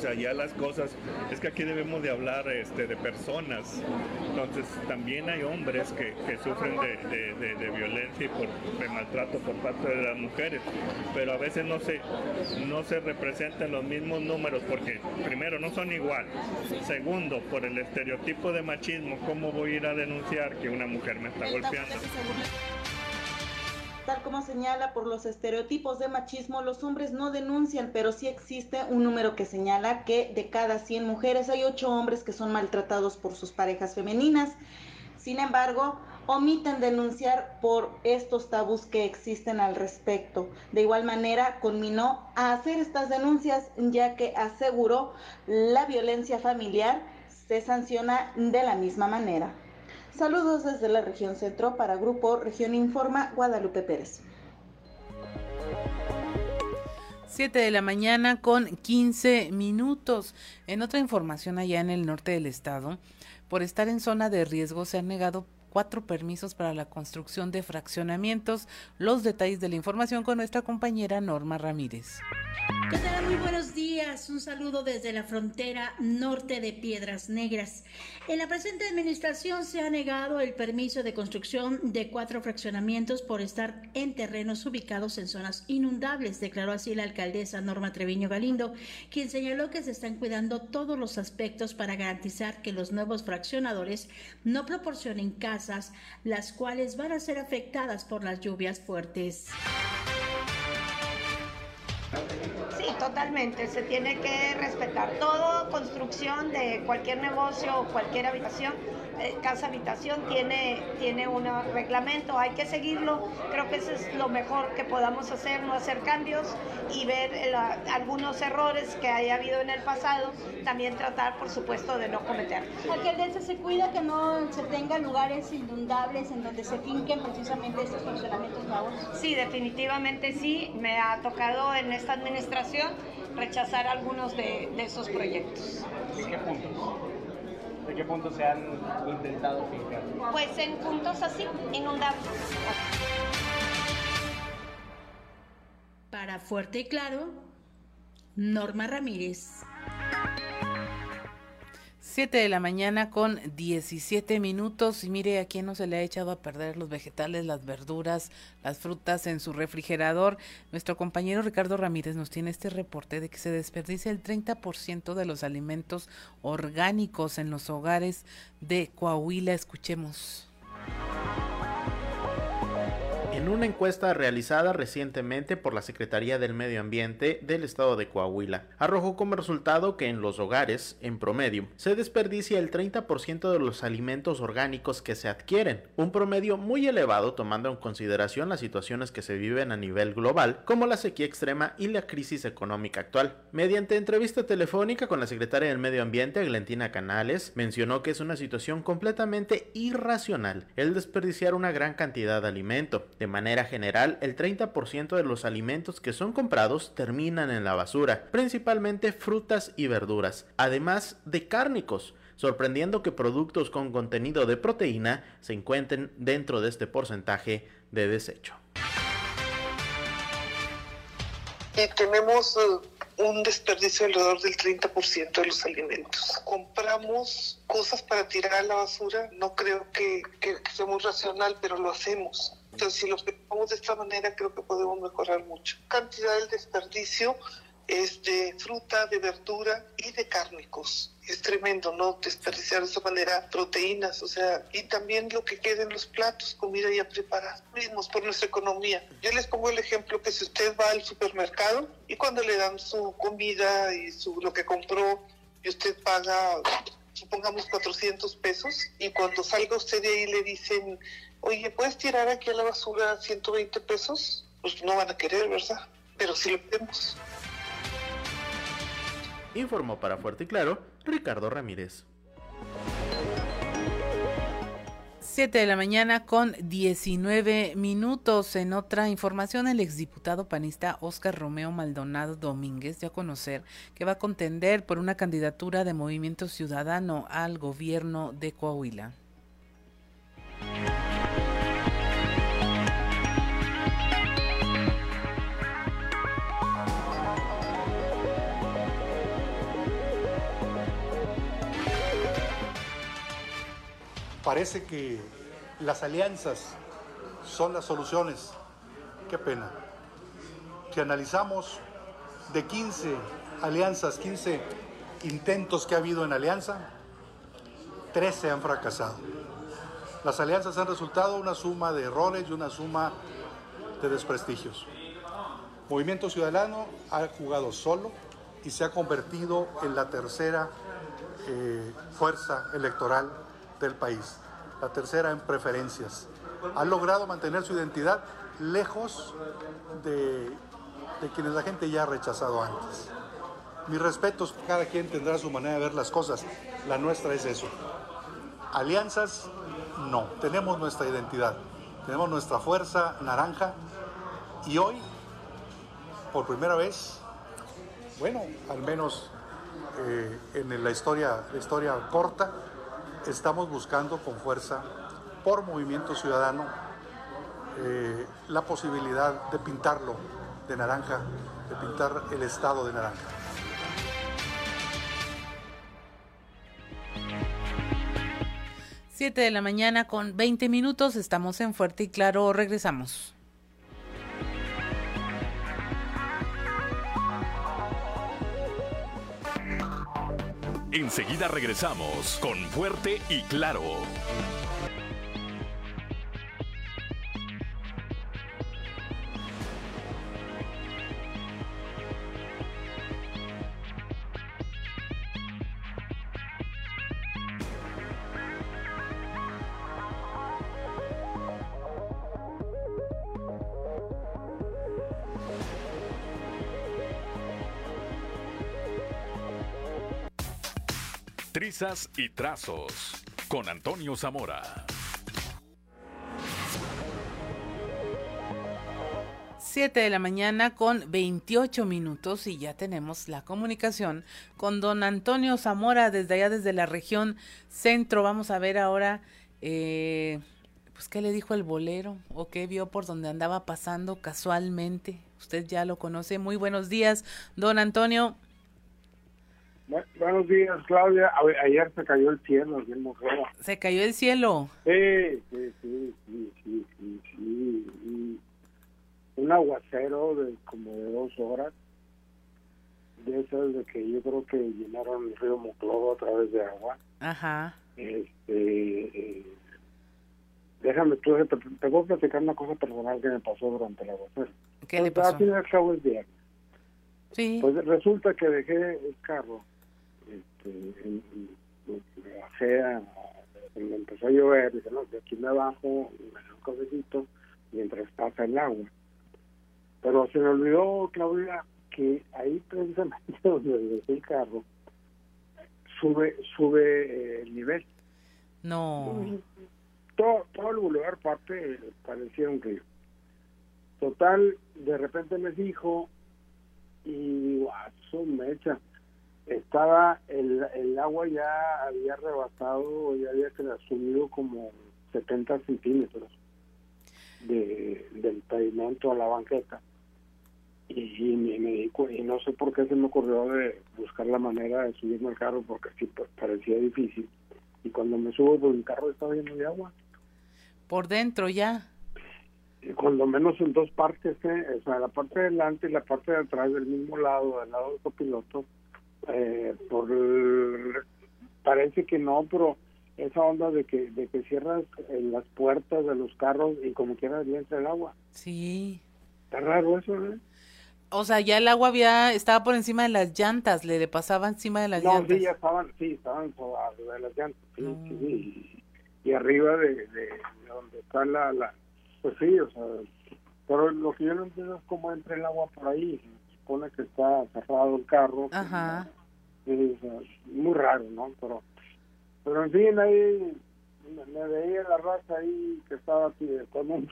O sea, ya las cosas, es que aquí debemos de hablar este, de personas, entonces también hay hombres que, que sufren de, de, de, de, violencia y por, de maltrato por parte de las mujeres, pero a veces no se, no se representan los mismos números porque primero no son igual, segundo por el estereotipo de machismo, ¿cómo voy a ir a denunciar que una mujer me está golpeando? Tal como señala por los estereotipos de machismo, los hombres no denuncian, pero sí existe un número que señala que de cada 100 mujeres hay 8 hombres que son maltratados por sus parejas femeninas. Sin embargo, omiten denunciar por estos tabús que existen al respecto. De igual manera, conminó a hacer estas denuncias ya que aseguró la violencia familiar se sanciona de la misma manera. Saludos desde la región centro para Grupo Región Informa Guadalupe Pérez. 7 de la mañana con 15 minutos. En otra información allá en el norte del estado, por estar en zona de riesgo se han negado cuatro permisos para la construcción de fraccionamientos. Los detalles de la información con nuestra compañera Norma Ramírez. Muy buenos días. Un saludo desde la frontera norte de Piedras Negras. En la presente administración se ha negado el permiso de construcción de cuatro fraccionamientos por estar en terrenos ubicados en zonas inundables, declaró así la alcaldesa Norma Treviño Galindo, quien señaló que se están cuidando todos los aspectos para garantizar que los nuevos fraccionadores no proporcionen casas, las cuales van a ser afectadas por las lluvias fuertes. Sí, totalmente. Se tiene que respetar todo construcción de cualquier negocio o cualquier habitación, eh, casa habitación tiene tiene un reglamento, hay que seguirlo. Creo que eso es lo mejor que podamos hacer, no hacer cambios y ver el, algunos errores que haya habido en el pasado, también tratar, por supuesto, de no cometer. Alcaldesa, ¿se cuida que no se tengan lugares inundables en donde se finquen precisamente estos funcionamientos nuevos? Sí, definitivamente sí. Me ha tocado en esta administración rechazar algunos de, esos proyectos. ¿De qué puntos? ¿De qué puntos se han intentado fijar? Pues en puntos así, inundables. Para Fuerte y Claro, Norma Ramírez. 7 de la mañana con 17 minutos y mire a quién no se le ha echado a perder los vegetales, las verduras, las frutas en su refrigerador. Nuestro compañero Ricardo Ramírez nos tiene este reporte de que se desperdicia el 30% de los alimentos orgánicos en los hogares de Coahuila. Escuchemos. En una encuesta realizada recientemente por la Secretaría del Medio Ambiente del Estado de Coahuila, arrojó como resultado que en los hogares, en promedio, se desperdicia el 30% de los alimentos orgánicos que se adquieren, un promedio muy elevado tomando en consideración las situaciones que se viven a nivel global, como la sequía extrema y la crisis económica actual. Mediante entrevista telefónica con la Secretaria del Medio Ambiente, Glentina Canales, mencionó que es una situación completamente irracional el desperdiciar una gran cantidad de alimento, de manera general, el 30% de los alimentos que son comprados terminan en la basura, principalmente frutas y verduras, además de cárnicos, sorprendiendo que productos con contenido de proteína se encuentren dentro de este porcentaje de desecho. Y tenemos uh, un desperdicio alrededor del 30% de los alimentos. Compramos cosas para tirar a la basura, no creo que, que sea muy racional, pero lo hacemos entonces, si lo pensamos de esta manera, creo que podemos mejorar mucho. Cantidad del desperdicio es de fruta, de verdura y de cárnicos. Es tremendo, ¿no? Desperdiciar de esa manera proteínas, o sea, y también lo que queda en los platos, comida ya preparada, mismos por nuestra economía. Yo les pongo el ejemplo que si usted va al supermercado y cuando le dan su comida y su lo que compró y usted paga supongamos 400 pesos y cuando salga usted de ahí le dicen oye, ¿puedes tirar aquí a la basura 120 pesos? Pues no van a querer, ¿verdad? Pero sí lo podemos. Informó para Fuerte y Claro Ricardo Ramírez. 7 de la mañana con 19 minutos. En otra información, el exdiputado panista Oscar Romeo Maldonado Domínguez dio a conocer que va a contender por una candidatura de Movimiento Ciudadano al gobierno de Coahuila. Parece que las alianzas son las soluciones. Qué pena. Si analizamos de 15 alianzas, 15 intentos que ha habido en alianza, 13 han fracasado. Las alianzas han resultado una suma de errores y una suma de desprestigios. Movimiento Ciudadano ha jugado solo y se ha convertido en la tercera eh, fuerza electoral del país, la tercera en preferencias. Ha logrado mantener su identidad lejos de, de quienes la gente ya ha rechazado antes. Mis respetos, cada quien tendrá su manera de ver las cosas, la nuestra es eso. Alianzas, no, tenemos nuestra identidad, tenemos nuestra fuerza naranja y hoy, por primera vez, bueno, al menos eh, en la historia, la historia corta, estamos buscando con fuerza por Movimiento Ciudadano eh, la posibilidad de pintarlo de naranja, de pintar el estado de naranja. Siete de la mañana con 20 minutos, estamos en Fuerte y Claro, regresamos. Enseguida regresamos con Fuerte y Claro. Y trazos con Antonio Zamora. 7 de la mañana con 28 minutos y ya tenemos la comunicación con don Antonio Zamora desde allá, desde la región centro. Vamos a ver ahora, eh, Pues, ¿qué le dijo el bolero? ¿O qué vio por donde andaba pasando casualmente? Usted ya lo conoce. Muy buenos días, don Antonio. Buenos días, Claudia. ayer se cayó el cielo aquí en ¿Se cayó el cielo? Sí, sí, sí, sí, sí, sí, sí. Un aguacero de como de dos horas. De esas de que yo creo que llenaron el río Moclobo a través de agua. Ajá. Este, eh, déjame, tú, te, te, voy a platicar una cosa personal que me pasó durante el aguacero. ¿Qué le pasó? Al fin cabo es viernes. Sí. Pues resulta que dejé el carro, este, bajé cuando empezó a llover, dije, no, de aquí me bajo, me doy un cafecito, mientras pasa el agua. Pero se me olvidó, Claudia, que ahí precisamente (laughs) donde dejé el carro, sube, sube eh, el nivel. No. Todo, todo el boulevard parte parecía un río. Total, de repente me dijo, y guaso, mecha, estaba, el, el agua ya había rebasado, ya había subido como 70 centímetros de, del pavimento a la banqueta. Y, me, me y no sé por qué se me ocurrió de buscar la manera de subirme al carro porque sí pues, parecía difícil. Y cuando me subo, pues el carro estaba lleno de agua. Por dentro ya cuando menos en dos partes, ¿eh? o sea, la parte de delante y la parte de atrás del mismo lado, del lado del copiloto, eh, por parece que no, pero esa onda de que de que cierras eh, las puertas de los carros y como quiera entra el agua. Sí. Está raro eso, ¿eh? O sea, ya el agua había estaba por encima de las llantas, le, le pasaba encima de las llantas. No, sí, ya estaban, sí, estaban sobre las llantas, sí, sí, y, arriba de, de, donde está la, la pues sí, o sea, pero lo que yo no entiendo es cómo entra el agua por ahí. Supone que está cerrado el carro. Ajá. Es, muy raro, ¿no? Pero, pero en fin, ahí me, veía la raza ahí que estaba con un,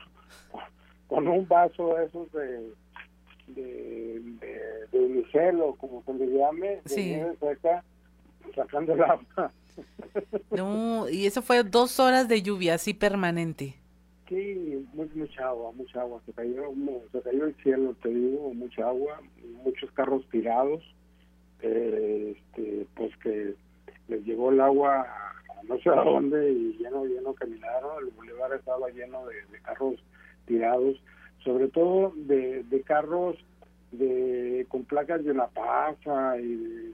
(laughs) con un vaso de esos de de, de, unicel o como se le llame, de sacando el agua. (laughs) No, y eso fue dos horas de lluvia así permanente. Sí, mucha agua, mucha agua. Se cayó, se cayó el cielo, te digo, mucha agua, muchos carros tirados. Eh, este, pues que les llegó el agua a no sé a dónde y lleno, lleno caminaron. El bulevar estaba lleno de, carros tirados, sobre todo de, de carros de con placas de La Paz y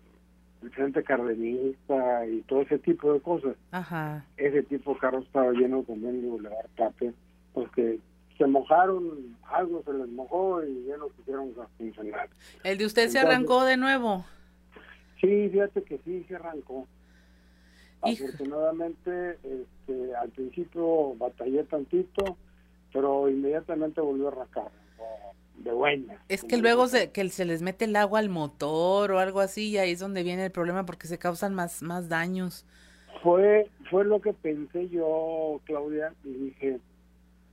de Frente Cardenista y todo ese tipo de cosas. Ajá. Ese tipo de carros estaba lleno también de Boulevard Tape porque se mojaron, algo se les mojó y ya no quisieron funcionar. ¿El de usted se arrancó de nuevo? Sí, fíjate que sí, se arrancó. Afortunadamente, este, al principio batallé tantito, pero inmediatamente volvió a arrancar, de buena. Es que luego se, que se les mete el agua al motor o algo así, y ahí es donde viene el problema porque se causan más, más daños. Fue, fue lo que pensé yo, Claudia, y dije,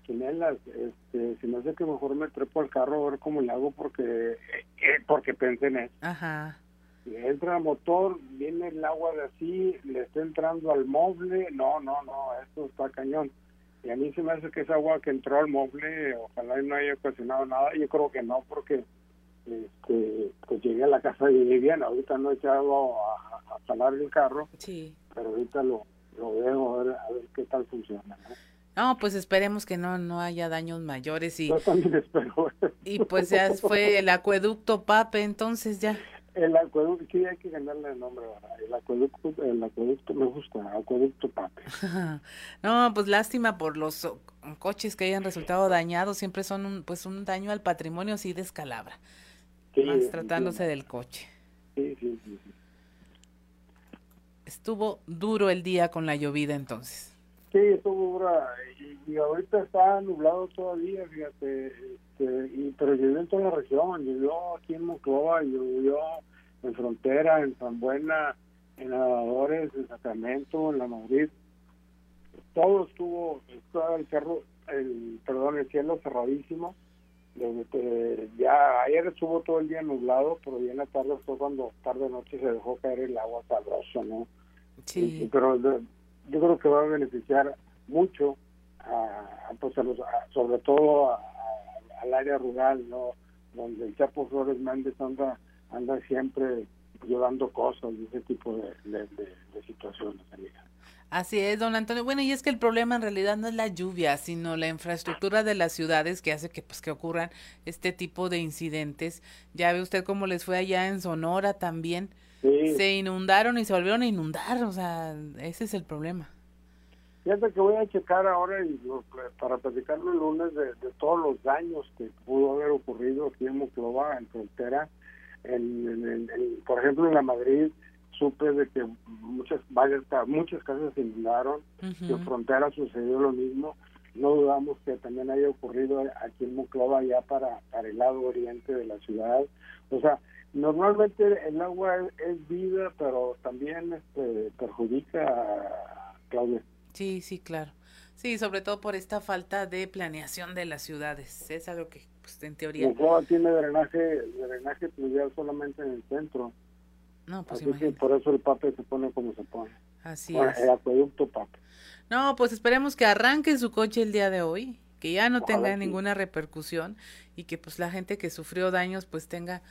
las este, si no sé que mejor me trepo al carro a ver cómo le hago porque eh, porque pensé en eso. Ajá. Si entra el motor, viene el agua de así, le está entrando al mueble, no, no, no, esto está cañón. Y a mí se me hace que esa agua que entró al mueble, ojalá no haya ocasionado nada, yo creo que no, porque este, pues llegué a la casa y bien, ahorita no he echado a, a, el carro, sí. pero ahorita lo, lo veo a ver, a ver qué tal funciona. ¿no? No, pues esperemos que no, no haya daños mayores y... Yo también espero. Y pues ya (laughs) fue el acueducto Pape, entonces ya. El acueducto, sí hay que ganarle el nombre, El acueducto, el acueducto me gusta, acueducto Pape. (laughs) no, pues lástima por los coches que hayan resultado dañados, siempre son un, pues un daño al patrimonio sí descalabra. Sí, más tratándose del coche. Sí, sí, sí, sí. Estuvo duro el día con la llovida entonces. Sí, estuvo dura y, ahorita está nublado todavía, fíjate, este, y, pero llovió en toda la región, llovió aquí en Monclova, llovió en Frontera, en San Buena, en Nadadores, en Sacramento, en La Madrid. Todo estuvo, todo el cerro, el, perdón, el cielo cerradísimo. Desde, ya ayer estuvo todo el día nublado, pero ya en la tarde fue cuando tarde noche se dejó caer el agua sabrosa, ¿no? Sí. pero yo creo que va a beneficiar mucho a, pues a los, sobre todo al área rural, ¿no? Donde el Chapo Flores Méndez anda, anda siempre llevando cosas de ese tipo de, de, situaciones, amiga. Así es, don Antonio. Bueno, y es que el problema en realidad no es la lluvia, sino la infraestructura de las ciudades que hace que pues que ocurran este tipo de incidentes. Ya ve usted cómo les fue allá en Sonora también. Se inundaron y se volvieron a inundar, o sea, ese es el problema. Fíjate que voy a checar ahora y para platicarlo el lunes de, todos los daños que pudo haber ocurrido aquí en Moclova, en frontera. En, por ejemplo, en la Madrid supe de que muchas varias muchas casas se inundaron, en frontera sucedió lo mismo. No dudamos que también haya ocurrido aquí en Moclova, ya para, para el lado oriente de la ciudad. O sea, normalmente el agua es, vida, pero también este, perjudica, Claudia. Sí, sí, claro. Sí, sobre todo por esta falta de planeación de las ciudades. Es algo que, pues, en teoría... Moclova tiene drenaje, drenaje pluvial solamente en el centro. No, pues Así que por eso el pape se pone como se pone. Así es. El acueducto pape. No, pues esperemos que arranque su coche el día de hoy, que ya no tenga ninguna repercusión y que pues la gente que sufrió daños pues tenga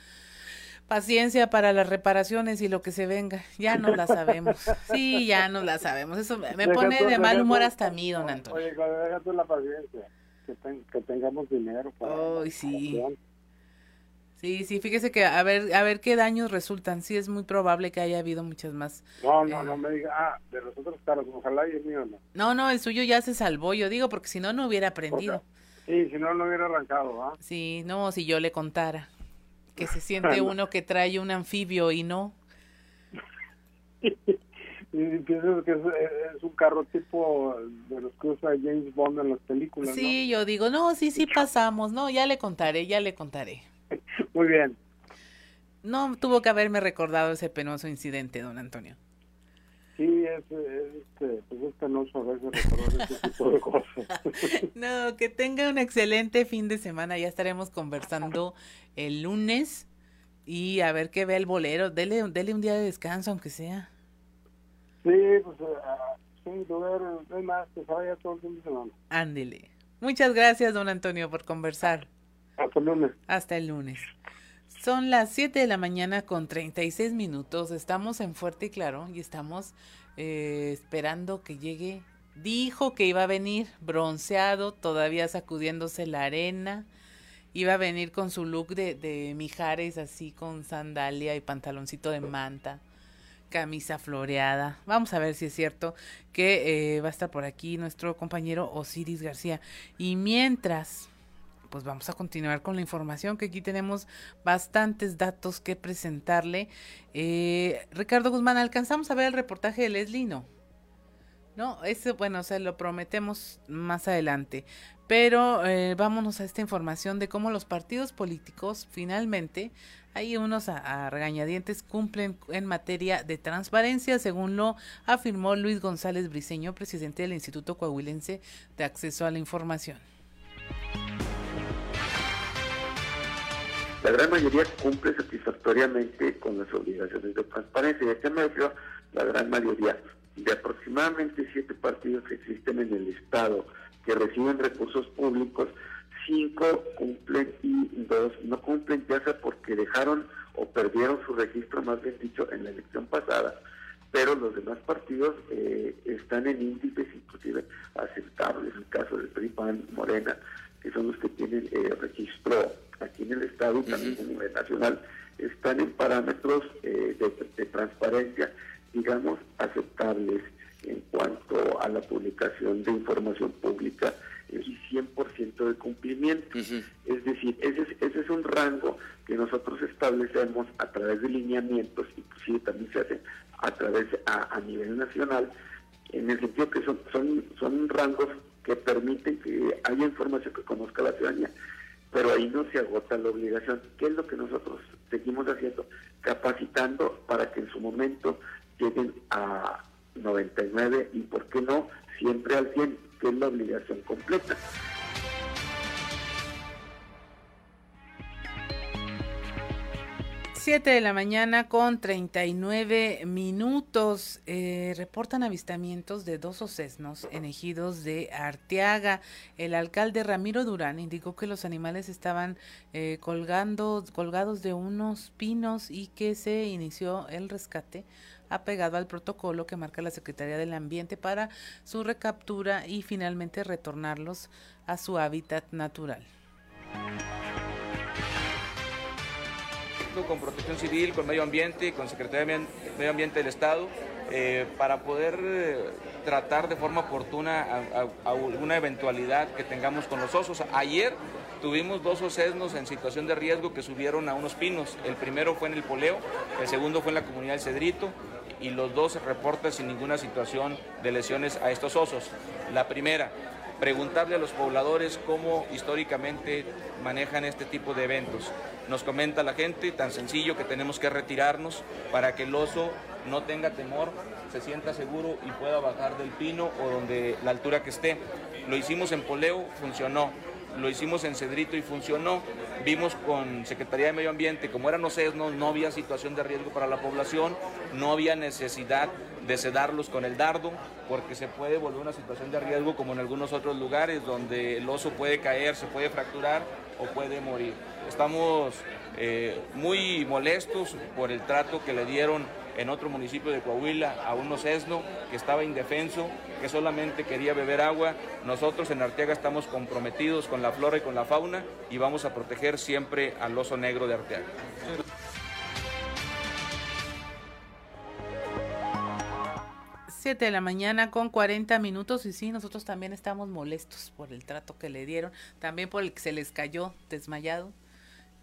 paciencia para las reparaciones y lo que se venga. Ya no la sabemos. Sí, ya no la sabemos. Eso me pone de mal humor hasta a mí, don Antonio. Oye, déjate la paciencia. Que, tengamos dinero para. Oh, sí. Sí, sí, fíjese que a ver, a ver qué daños resultan. Sí, es muy probable que haya habido muchas más. No, no, eh, no me diga, ah, de los otros carros, ojalá y el mío no. No, no, el suyo ya se salvó, yo digo, porque si no, no hubiera aprendido. Sí, si no, no hubiera arrancado, ¿ah? Sí, no, si yo le contara que se siente uno que trae un anfibio y no. (laughs) y piensas que es, un carro tipo de los que usa James Bond en las películas. Sí, yo digo, no, sí, sí pasamos, no, ya le contaré, ya le contaré. (laughs) Muy bien. No tuvo que haberme recordado ese penoso incidente, don Antonio. Sí, es, este, pues es penoso a veces recordar ese (laughs) tipo de cosas. no, que tenga un excelente fin de semana. Ya estaremos conversando el lunes y a ver qué ve el bolero. Dele, dele un día de descanso, aunque sea. Sí, pues uh, sí, ver, más, que se vaya todo el fin de semana. Ándele. Muchas gracias, don Antonio, por conversar. Hasta el lunes. Hasta el lunes. Son las 7 de la mañana con 36 minutos. Estamos en Fuerte y Claro y estamos eh, esperando que llegue. Dijo que iba a venir bronceado, todavía sacudiéndose la arena. Iba a venir con su look de, de Mijares, así con sandalia y pantaloncito de manta, camisa floreada. Vamos a ver si es cierto que eh, va a estar por aquí nuestro compañero Osiris García. Y mientras, pues vamos a continuar con la información que aquí tenemos bastantes datos que presentarle. Eh, Ricardo Guzmán, ¿alcanzamos a ver el reportaje de Leslie? No. No, ese, bueno, se lo prometemos más adelante. Pero eh, vámonos a esta información de cómo los partidos políticos finalmente, hay unos a, regañadientes, cumplen en materia de transparencia, según lo afirmó Luis González Briceño, presidente del Instituto Coahuilense de Acceso a la Información. la gran mayoría cumple satisfactoriamente con las obligaciones de transparencia. ¿Y a qué me refiero? La gran mayoría. De aproximadamente siete partidos que existen en el Estado que reciben recursos públicos, cinco cumplen y dos no cumplen, ya sea porque dejaron o perdieron su registro, más bien dicho, en la elección pasada, pero los demás partidos eh, están en índices inclusive aceptables, el caso del PRI, Morena, que son los que tienen eh, registro aquí en el Estado y también a nivel nacional, están en parámetros eh, de, transparencia, digamos, aceptables en cuanto a la publicación de información pública y 100% de cumplimiento. Es decir, ese es, ese es un rango que nosotros establecemos a través de lineamientos, inclusive también se hace a través a, a nivel nacional, en el sentido que son, son, son rangos que permiten que haya información que conozca la ciudadanía pero ahí no se agota la obligación. ¿Qué es lo que nosotros seguimos haciendo? Capacitando para que en su momento lleguen a 99 y, ¿por qué no?, siempre al 100, que es la obligación completa. 7 de la mañana con 39 minutos. Eh, reportan avistamientos de dos ocesnos en ejidos de Arteaga. El alcalde Ramiro Durán indicó que los animales estaban eh, colgando, colgados de unos pinos y que se inició el rescate apegado al protocolo que marca la Secretaría del Ambiente para su recaptura y finalmente retornarlos a su hábitat natural con Protección Civil, con Medio Ambiente, con Secretaría de Medio Ambiente del Estado, eh, para poder eh, tratar de forma oportuna alguna eventualidad que tengamos con los osos. Ayer tuvimos dos osesnos en situación de riesgo que subieron a unos pinos. El primero fue en el Poleo, el segundo fue en la comunidad del Cedrito y los dos reportan sin ninguna situación de lesiones a estos osos. La primera, preguntarle a los pobladores cómo históricamente manejan este tipo de eventos. Nos comenta la gente, tan sencillo que tenemos que retirarnos para que el oso no tenga temor, se sienta seguro y pueda bajar del pino o donde la altura que esté. Lo hicimos en Poleo, funcionó. Lo hicimos en Cedrito y funcionó. Vimos con Secretaría de Medio Ambiente, como eran los sesnos, no había situación de riesgo para la población, no había necesidad de sedarlos con el dardo, porque se puede volver una situación de riesgo como en algunos otros lugares, donde el oso puede caer, se puede fracturar o puede morir. Estamos eh, muy molestos por el trato que le dieron en otro municipio de Coahuila a un osesno que estaba indefenso, que solamente quería beber agua. Nosotros en Arteaga estamos comprometidos con la flora y con la fauna y vamos a proteger siempre al oso negro de Arteaga. 7 de la mañana con 40 minutos y sí, nosotros también estamos molestos por el trato que le dieron, también por el que se les cayó desmayado.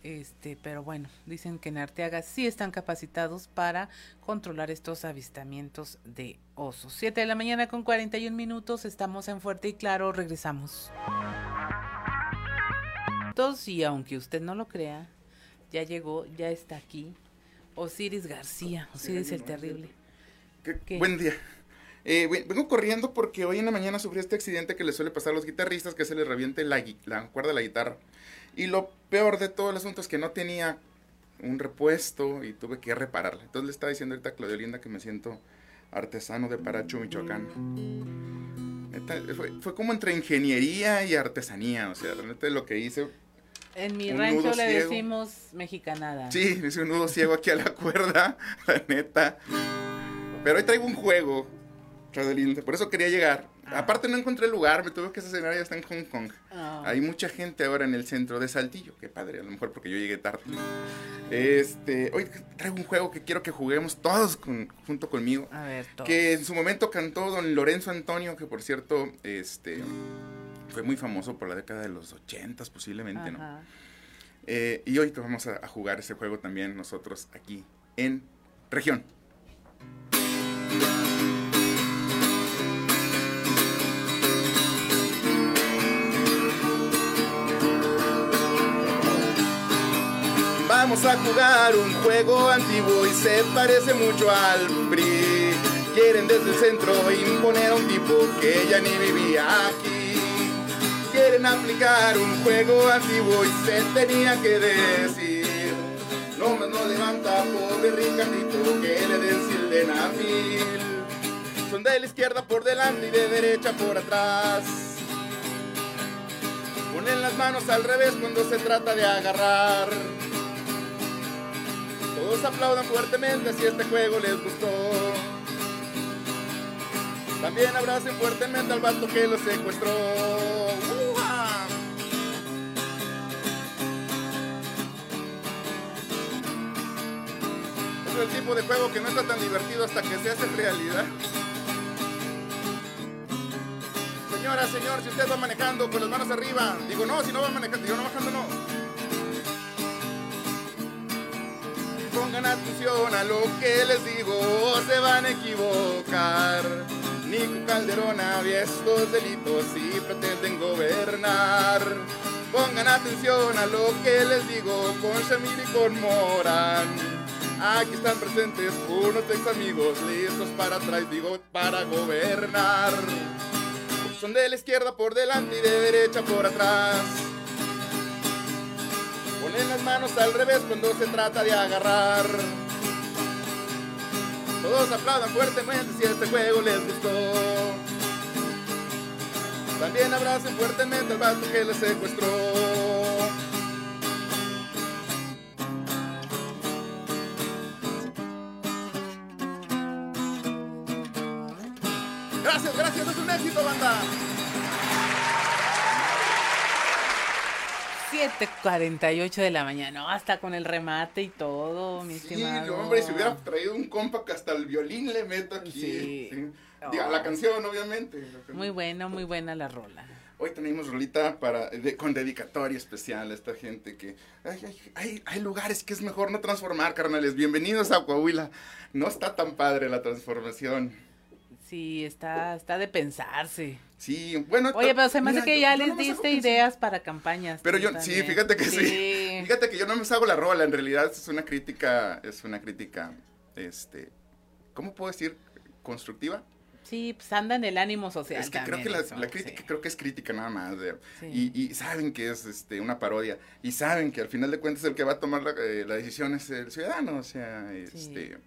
Este, pero bueno, dicen que en Arteaga sí están capacitados para controlar estos avistamientos de osos. 7 de la mañana con 41 minutos, estamos en Fuerte y Claro, regresamos. Y aunque usted no lo crea, ya llegó, ya está aquí Osiris García, Osiris el Terrible. Buen día. Eh, vengo corriendo porque hoy en la mañana sufrí este accidente que le suele pasar a los guitarristas, que se les reviente la, la cuerda de la guitarra. Y lo peor de todo el asunto es que no tenía un repuesto y tuve que repararla. Entonces le estaba diciendo ahorita a Claudia Linda que me siento artesano de Paracho, Michoacán. fue, como entre ingeniería y artesanía, o sea, realmente lo que hice... En mi rancho le decimos mexicanada. Sí, hice un nudo ciego aquí a la cuerda, (laughs) la neta. Pero hoy traigo un juego por eso quería llegar. Ah. Aparte no encontré lugar, me tuve que estacionar ya está en Hong Kong. Ah. Hay mucha gente ahora en el centro de Saltillo. Qué padre, a lo mejor porque yo llegué tarde. Este, hoy traigo un juego que quiero que juguemos todos junto conmigo. A ver, todos. Que en su momento cantó don Lorenzo Antonio, que por cierto, este, fue muy famoso por la década de los ochentas posiblemente, ¿no? Eh, y hoy vamos a jugar ese juego también nosotros aquí en región. Vamos a jugar un juego antiguo y se parece mucho al PRI. Quieren desde el centro imponer a un tipo que ya ni vivía aquí. Quieren aplicar un juego antiguo y se tenía que decir. No más no levanta, pobre Ricardito, que le den sildenafil. Son de la izquierda por delante y de derecha por atrás. Ponen las manos al revés cuando se trata de agarrar. Todos aplaudan fuertemente si este juego les gustó. También abracen fuertemente al vato que lo secuestró. Es el tipo de juego que no está tan divertido hasta que se hace realidad. Señora, señor, si usted va manejando con las manos arriba, digo no, si no va manejando, digo no bajando no. Pongan atención a lo que les digo, se van a equivocar. Nico Calderón había estos delitos y pretenden gobernar. Pongan atención a lo que les digo con Shamir y con Morán. Aquí están presentes unos ex amigos listos para atrás, digo, para gobernar. Son de la izquierda por delante y de derecha por atrás Ponen las manos al revés cuando se trata de agarrar. Todos aplaudan fuertemente si este juego les gustó. También abracen fuertemente al vato que les secuestró. Gracias, gracias, es un éxito, banda. 7.48 de la mañana, hasta con el remate y todo, mi Sí, estimado. hombre, si hubiera traído un compa que hasta el violín le meto aquí. Sí. sí. Diga, la canción, obviamente. Muy buena, muy buena la rola. Hoy tenemos rolita para, de- con dedicatoria especial a esta gente que... Ay, ay, hay, hay lugares que es mejor no transformar, carnales. Bienvenidos a Coahuila. No está tan padre la transformación. Sí, está, está de pensarse. Sí, bueno... Oye, pero se me hace mira, que yo- ya yo les diste ideas para campañas. Pero yo, sí, fíjate que sí. (laughs) Fíjate que yo no me hago la rola, en realidad es una crítica, es una crítica, este, ¿cómo puedo decir? Constructiva. Sí, pues anda en el ánimo social Es que creo que la, eso, la crítica, creo que es crítica nada más. de- Sí. y, y saben que es este, una parodia. Y saben que al final de cuentas el que va a tomar la, eh, la decisión es el ciudadano. O sea, este,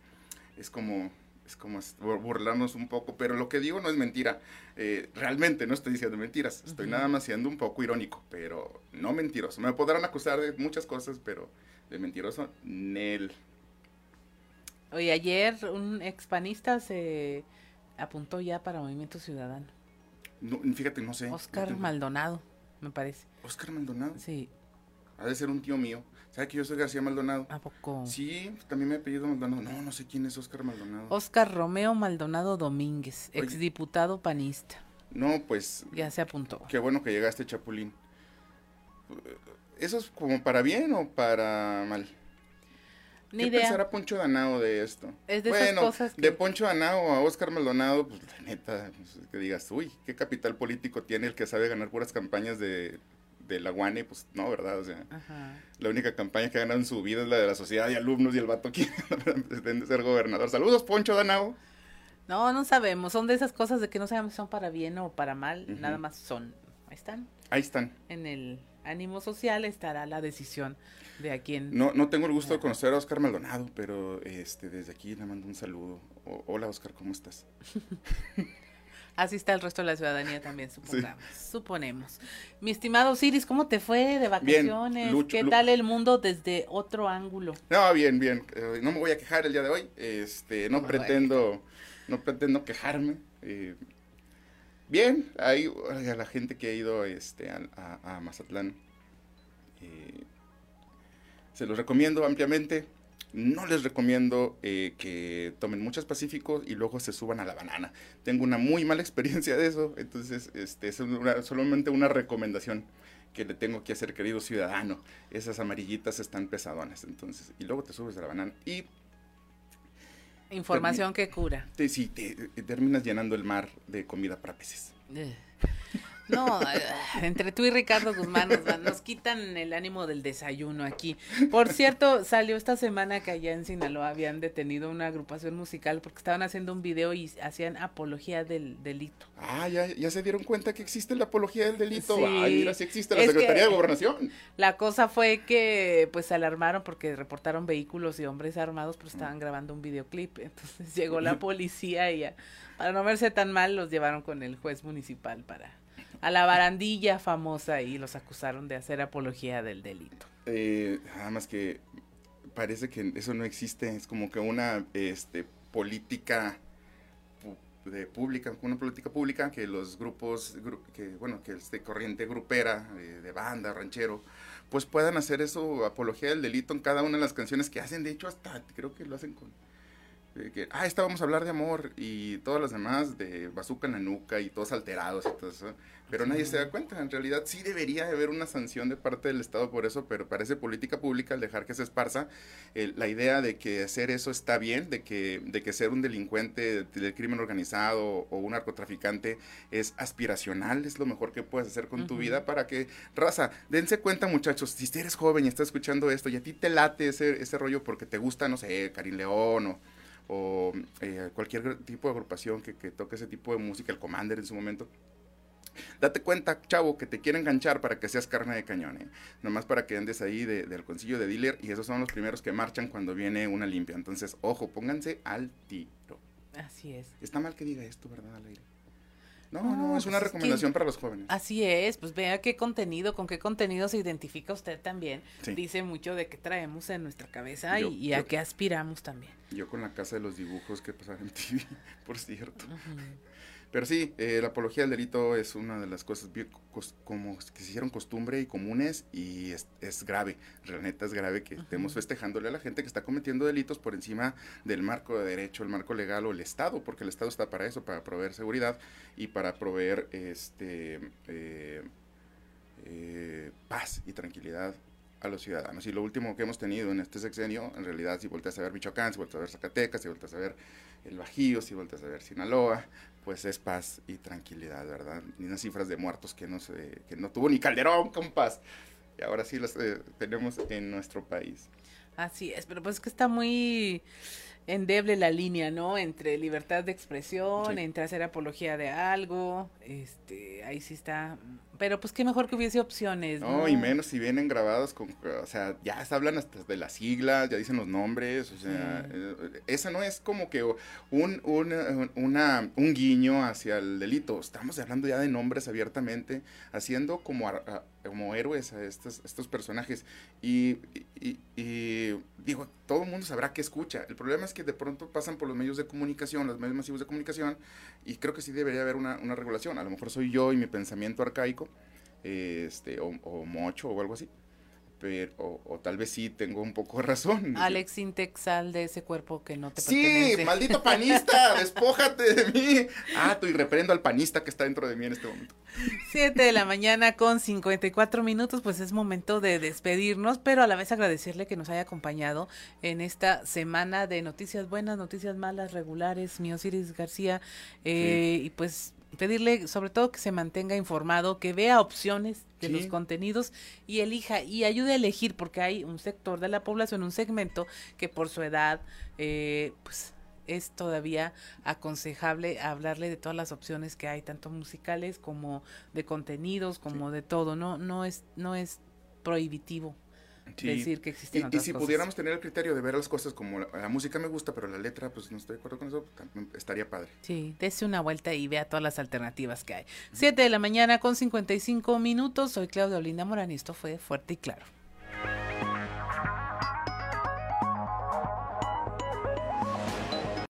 es como es como burlarnos un poco. Pero lo que digo no es mentira. Eh, realmente no estoy diciendo mentiras. Estoy nada más siendo un poco irónico. Pero no mentiroso. Me podrán acusar de muchas cosas, pero de mentiroso, Nel. Oye, ayer un expanista se apuntó ya para Movimiento Ciudadano. No, fíjate, no sé. no Oscar tengo- Maldonado, me parece. Oscar Maldonado. Sí. Ha de ser un tío mío. ¿Sabe que yo soy García Maldonado? ¿A poco? Sí, también me he apellido Maldonado. No, no sé quién es Oscar Maldonado. Oscar Romeo Maldonado Domínguez, Oye. exdiputado panista. No, pues. Ya se apuntó. Qué bueno que llegaste, Chapulín. ¿Eso es como para bien o para mal? Ni ¿Qué idea. pensará Poncho Danao de esto? Es de esas bueno, cosas que- de Poncho Danao a Oscar Maldonado, pues la neta, pues, que digas, uy, qué capital político tiene el que sabe ganar puras campañas de, de la UANE, pues no, ¿verdad? O sea, Ajá. la única campaña que ha ganado en su vida es la de la sociedad de alumnos y el vato quiere (laughs) pretende ser gobernador. Saludos, Poncho Danao. No, no sabemos. Son de esas cosas de que no sabemos si son para bien o para mal. Nada más son. Ahí están. Ahí están. En el ánimo social estará la decisión de a quién. No, no tengo el gusto de conocer a Oscar Maldonado, pero este desde aquí le mando un saludo. O- hola, Oscar, ¿cómo estás? (laughs) Así está el resto de la ciudadanía también, supongamos. Suponemos. Mi estimado Osiris, ¿cómo te fue de vacaciones? Lucho, ¿Qué tal el mundo desde otro ángulo? No, bien, bien. Eh, no me voy a quejar el día de hoy. Este, no pretendo, no pretendo quejarme. eh, bien, hay a la gente que ha ido este, a, a- a Mazatlán. eh, se los recomiendo ampliamente. No les recomiendo eh, que tomen muchos pacíficos y luego se suban a la banana. Tengo una muy mala (laughs) experiencia de eso, entonces este, es una- solamente una recomendación que le tengo que hacer, querido ciudadano. Esas amarillitas están pesadonas, entonces, y luego te subes a la banana y Información que cura. te, sí, te, te terminas llenando el mar de comida para peces. No, eh, entre tú y Ricardo Guzmán nos, nos quitan el ánimo del desayuno aquí. Por cierto, salió esta semana que allá en Sinaloa habían detenido una agrupación musical porque estaban haciendo un video y hacían apología del delito. Ah, ya, ya se dieron cuenta que existe la apología del delito. Sí. Ay, mira, sí existe la Secretaría de Gobernación. La cosa fue que pues se alarmaron porque reportaron vehículos y hombres armados, pero estaban grabando un videoclip. Entonces llegó la policía y ya, para no verse tan mal los llevaron con el juez municipal para a la barandilla famosa y los acusaron de hacer apología del delito. Eh, nada más que parece que eso no existe, es como que una este, política de pública, una política pública que los grupos, gru- que bueno, que este corriente grupera, eh, de banda, ranchero, pues puedan hacer eso, apología del delito en cada una de las canciones que hacen, de hecho hasta creo que lo hacen con ah, esta vamos a hablar de amor y todas las demás de bazooka en la nuca y todos alterados y todo eso. Pero nadie se da cuenta, en realidad sí debería haber una sanción de parte del Estado por eso, pero parece política pública al dejar que se esparza eh, la idea de que hacer eso está bien, de que, de que ser un delincuente del crimen organizado o un narcotraficante es aspiracional, es lo mejor que puedes hacer con tu vida para que, raza, dense cuenta muchachos, si eres joven y estás escuchando esto y a ti te late ese, ese rollo porque te gusta, no sé, Karim León o o eh, cualquier tipo de agrupación que, que toque ese tipo de música, el Commander en su momento, date cuenta, chavo, que te quiere enganchar para que seas carne de cañón, ¿eh? Nomás para que andes ahí de, del concilio de dealer y esos son los primeros que marchan cuando viene una limpia. Entonces, ojo, pónganse al tiro. Así es. Está mal que diga esto, ¿verdad, al aire? No, no, es una pues recomendación para los jóvenes. Así es, pues vea qué contenido, con qué contenido se identifica usted también. Dice mucho de qué traemos en nuestra cabeza y, a qué aspiramos también. Yo con la casa de los dibujos que pasaban en TV, (laughs) por cierto. Pero sí, eh, la apología del delito es una de las cosas como que se hicieron costumbre y comunes y es, grave, realmente es grave que estemos festejándole a la gente que está cometiendo delitos por encima del marco de derecho, el marco legal o el Estado, porque el Estado está para eso, para proveer seguridad y para proveer este eh, eh, paz y tranquilidad a los ciudadanos. Y lo último que hemos tenido en este sexenio, en realidad, si volteas a ver Michoacán, si volteas a ver Zacatecas, si volteas a ver el Bajío, si volteas a ver Sinaloa, pues es paz y tranquilidad, ¿verdad? Ni unas cifras de muertos que no, se, que no tuvo ni Calderón con paz. Y ahora sí las eh, tenemos en nuestro país. Así es, pero pues es que está muy endeble la línea, ¿no? Entre libertad de expresión, entre hacer apología de algo, este, ahí sí está pero pues qué mejor que hubiese opciones. No, y menos si vienen grabados con, o sea, ya se hablan hasta de las siglas, ya dicen los nombres, o sea, eh, esa no es como que un, un, una, un guiño hacia el delito, estamos hablando ya de nombres abiertamente, haciendo como, como héroes a estos, estos personajes. Y, y, digo, todo el mundo sabrá qué escucha. El problema es que de pronto pasan por los medios de comunicación, los medios masivos de comunicación, y creo que sí debería haber una, una regulación. A lo mejor soy yo y mi pensamiento arcaico, este, o, o mocho o algo así. Pero, o, tal vez sí tengo un poco de razón. Alex Intexal de ese cuerpo que no te sí, maldito (laughs) panista, despójate de mí. Ah, y reprendo al panista que está dentro de mí en este momento. Siete de la mañana con 54 minutos, pues es momento de despedirnos, pero a la vez agradecerle que nos haya acompañado en esta semana de noticias buenas, noticias malas, regulares, mi Osiris García, eh, y pues pedirle sobre todo que se mantenga informado, que vea opciones de los contenidos y elija y ayude a elegir porque hay un sector de la población, un segmento que por su edad, eh, pues es todavía aconsejable hablarle de todas las opciones que hay, tanto musicales como de contenidos, como de todo, no, no es, no es prohibitivo decir que existen y, y si pudiéramos tener el criterio de ver las cosas como la, música me gusta, pero la letra, pues no estoy de acuerdo con eso, estaría padre. Sí, dése una vuelta y vea todas las alternativas que hay. Siete de la mañana con 55 minutos. Soy Claudia Olinda Morán y esto fue Fuerte y Claro.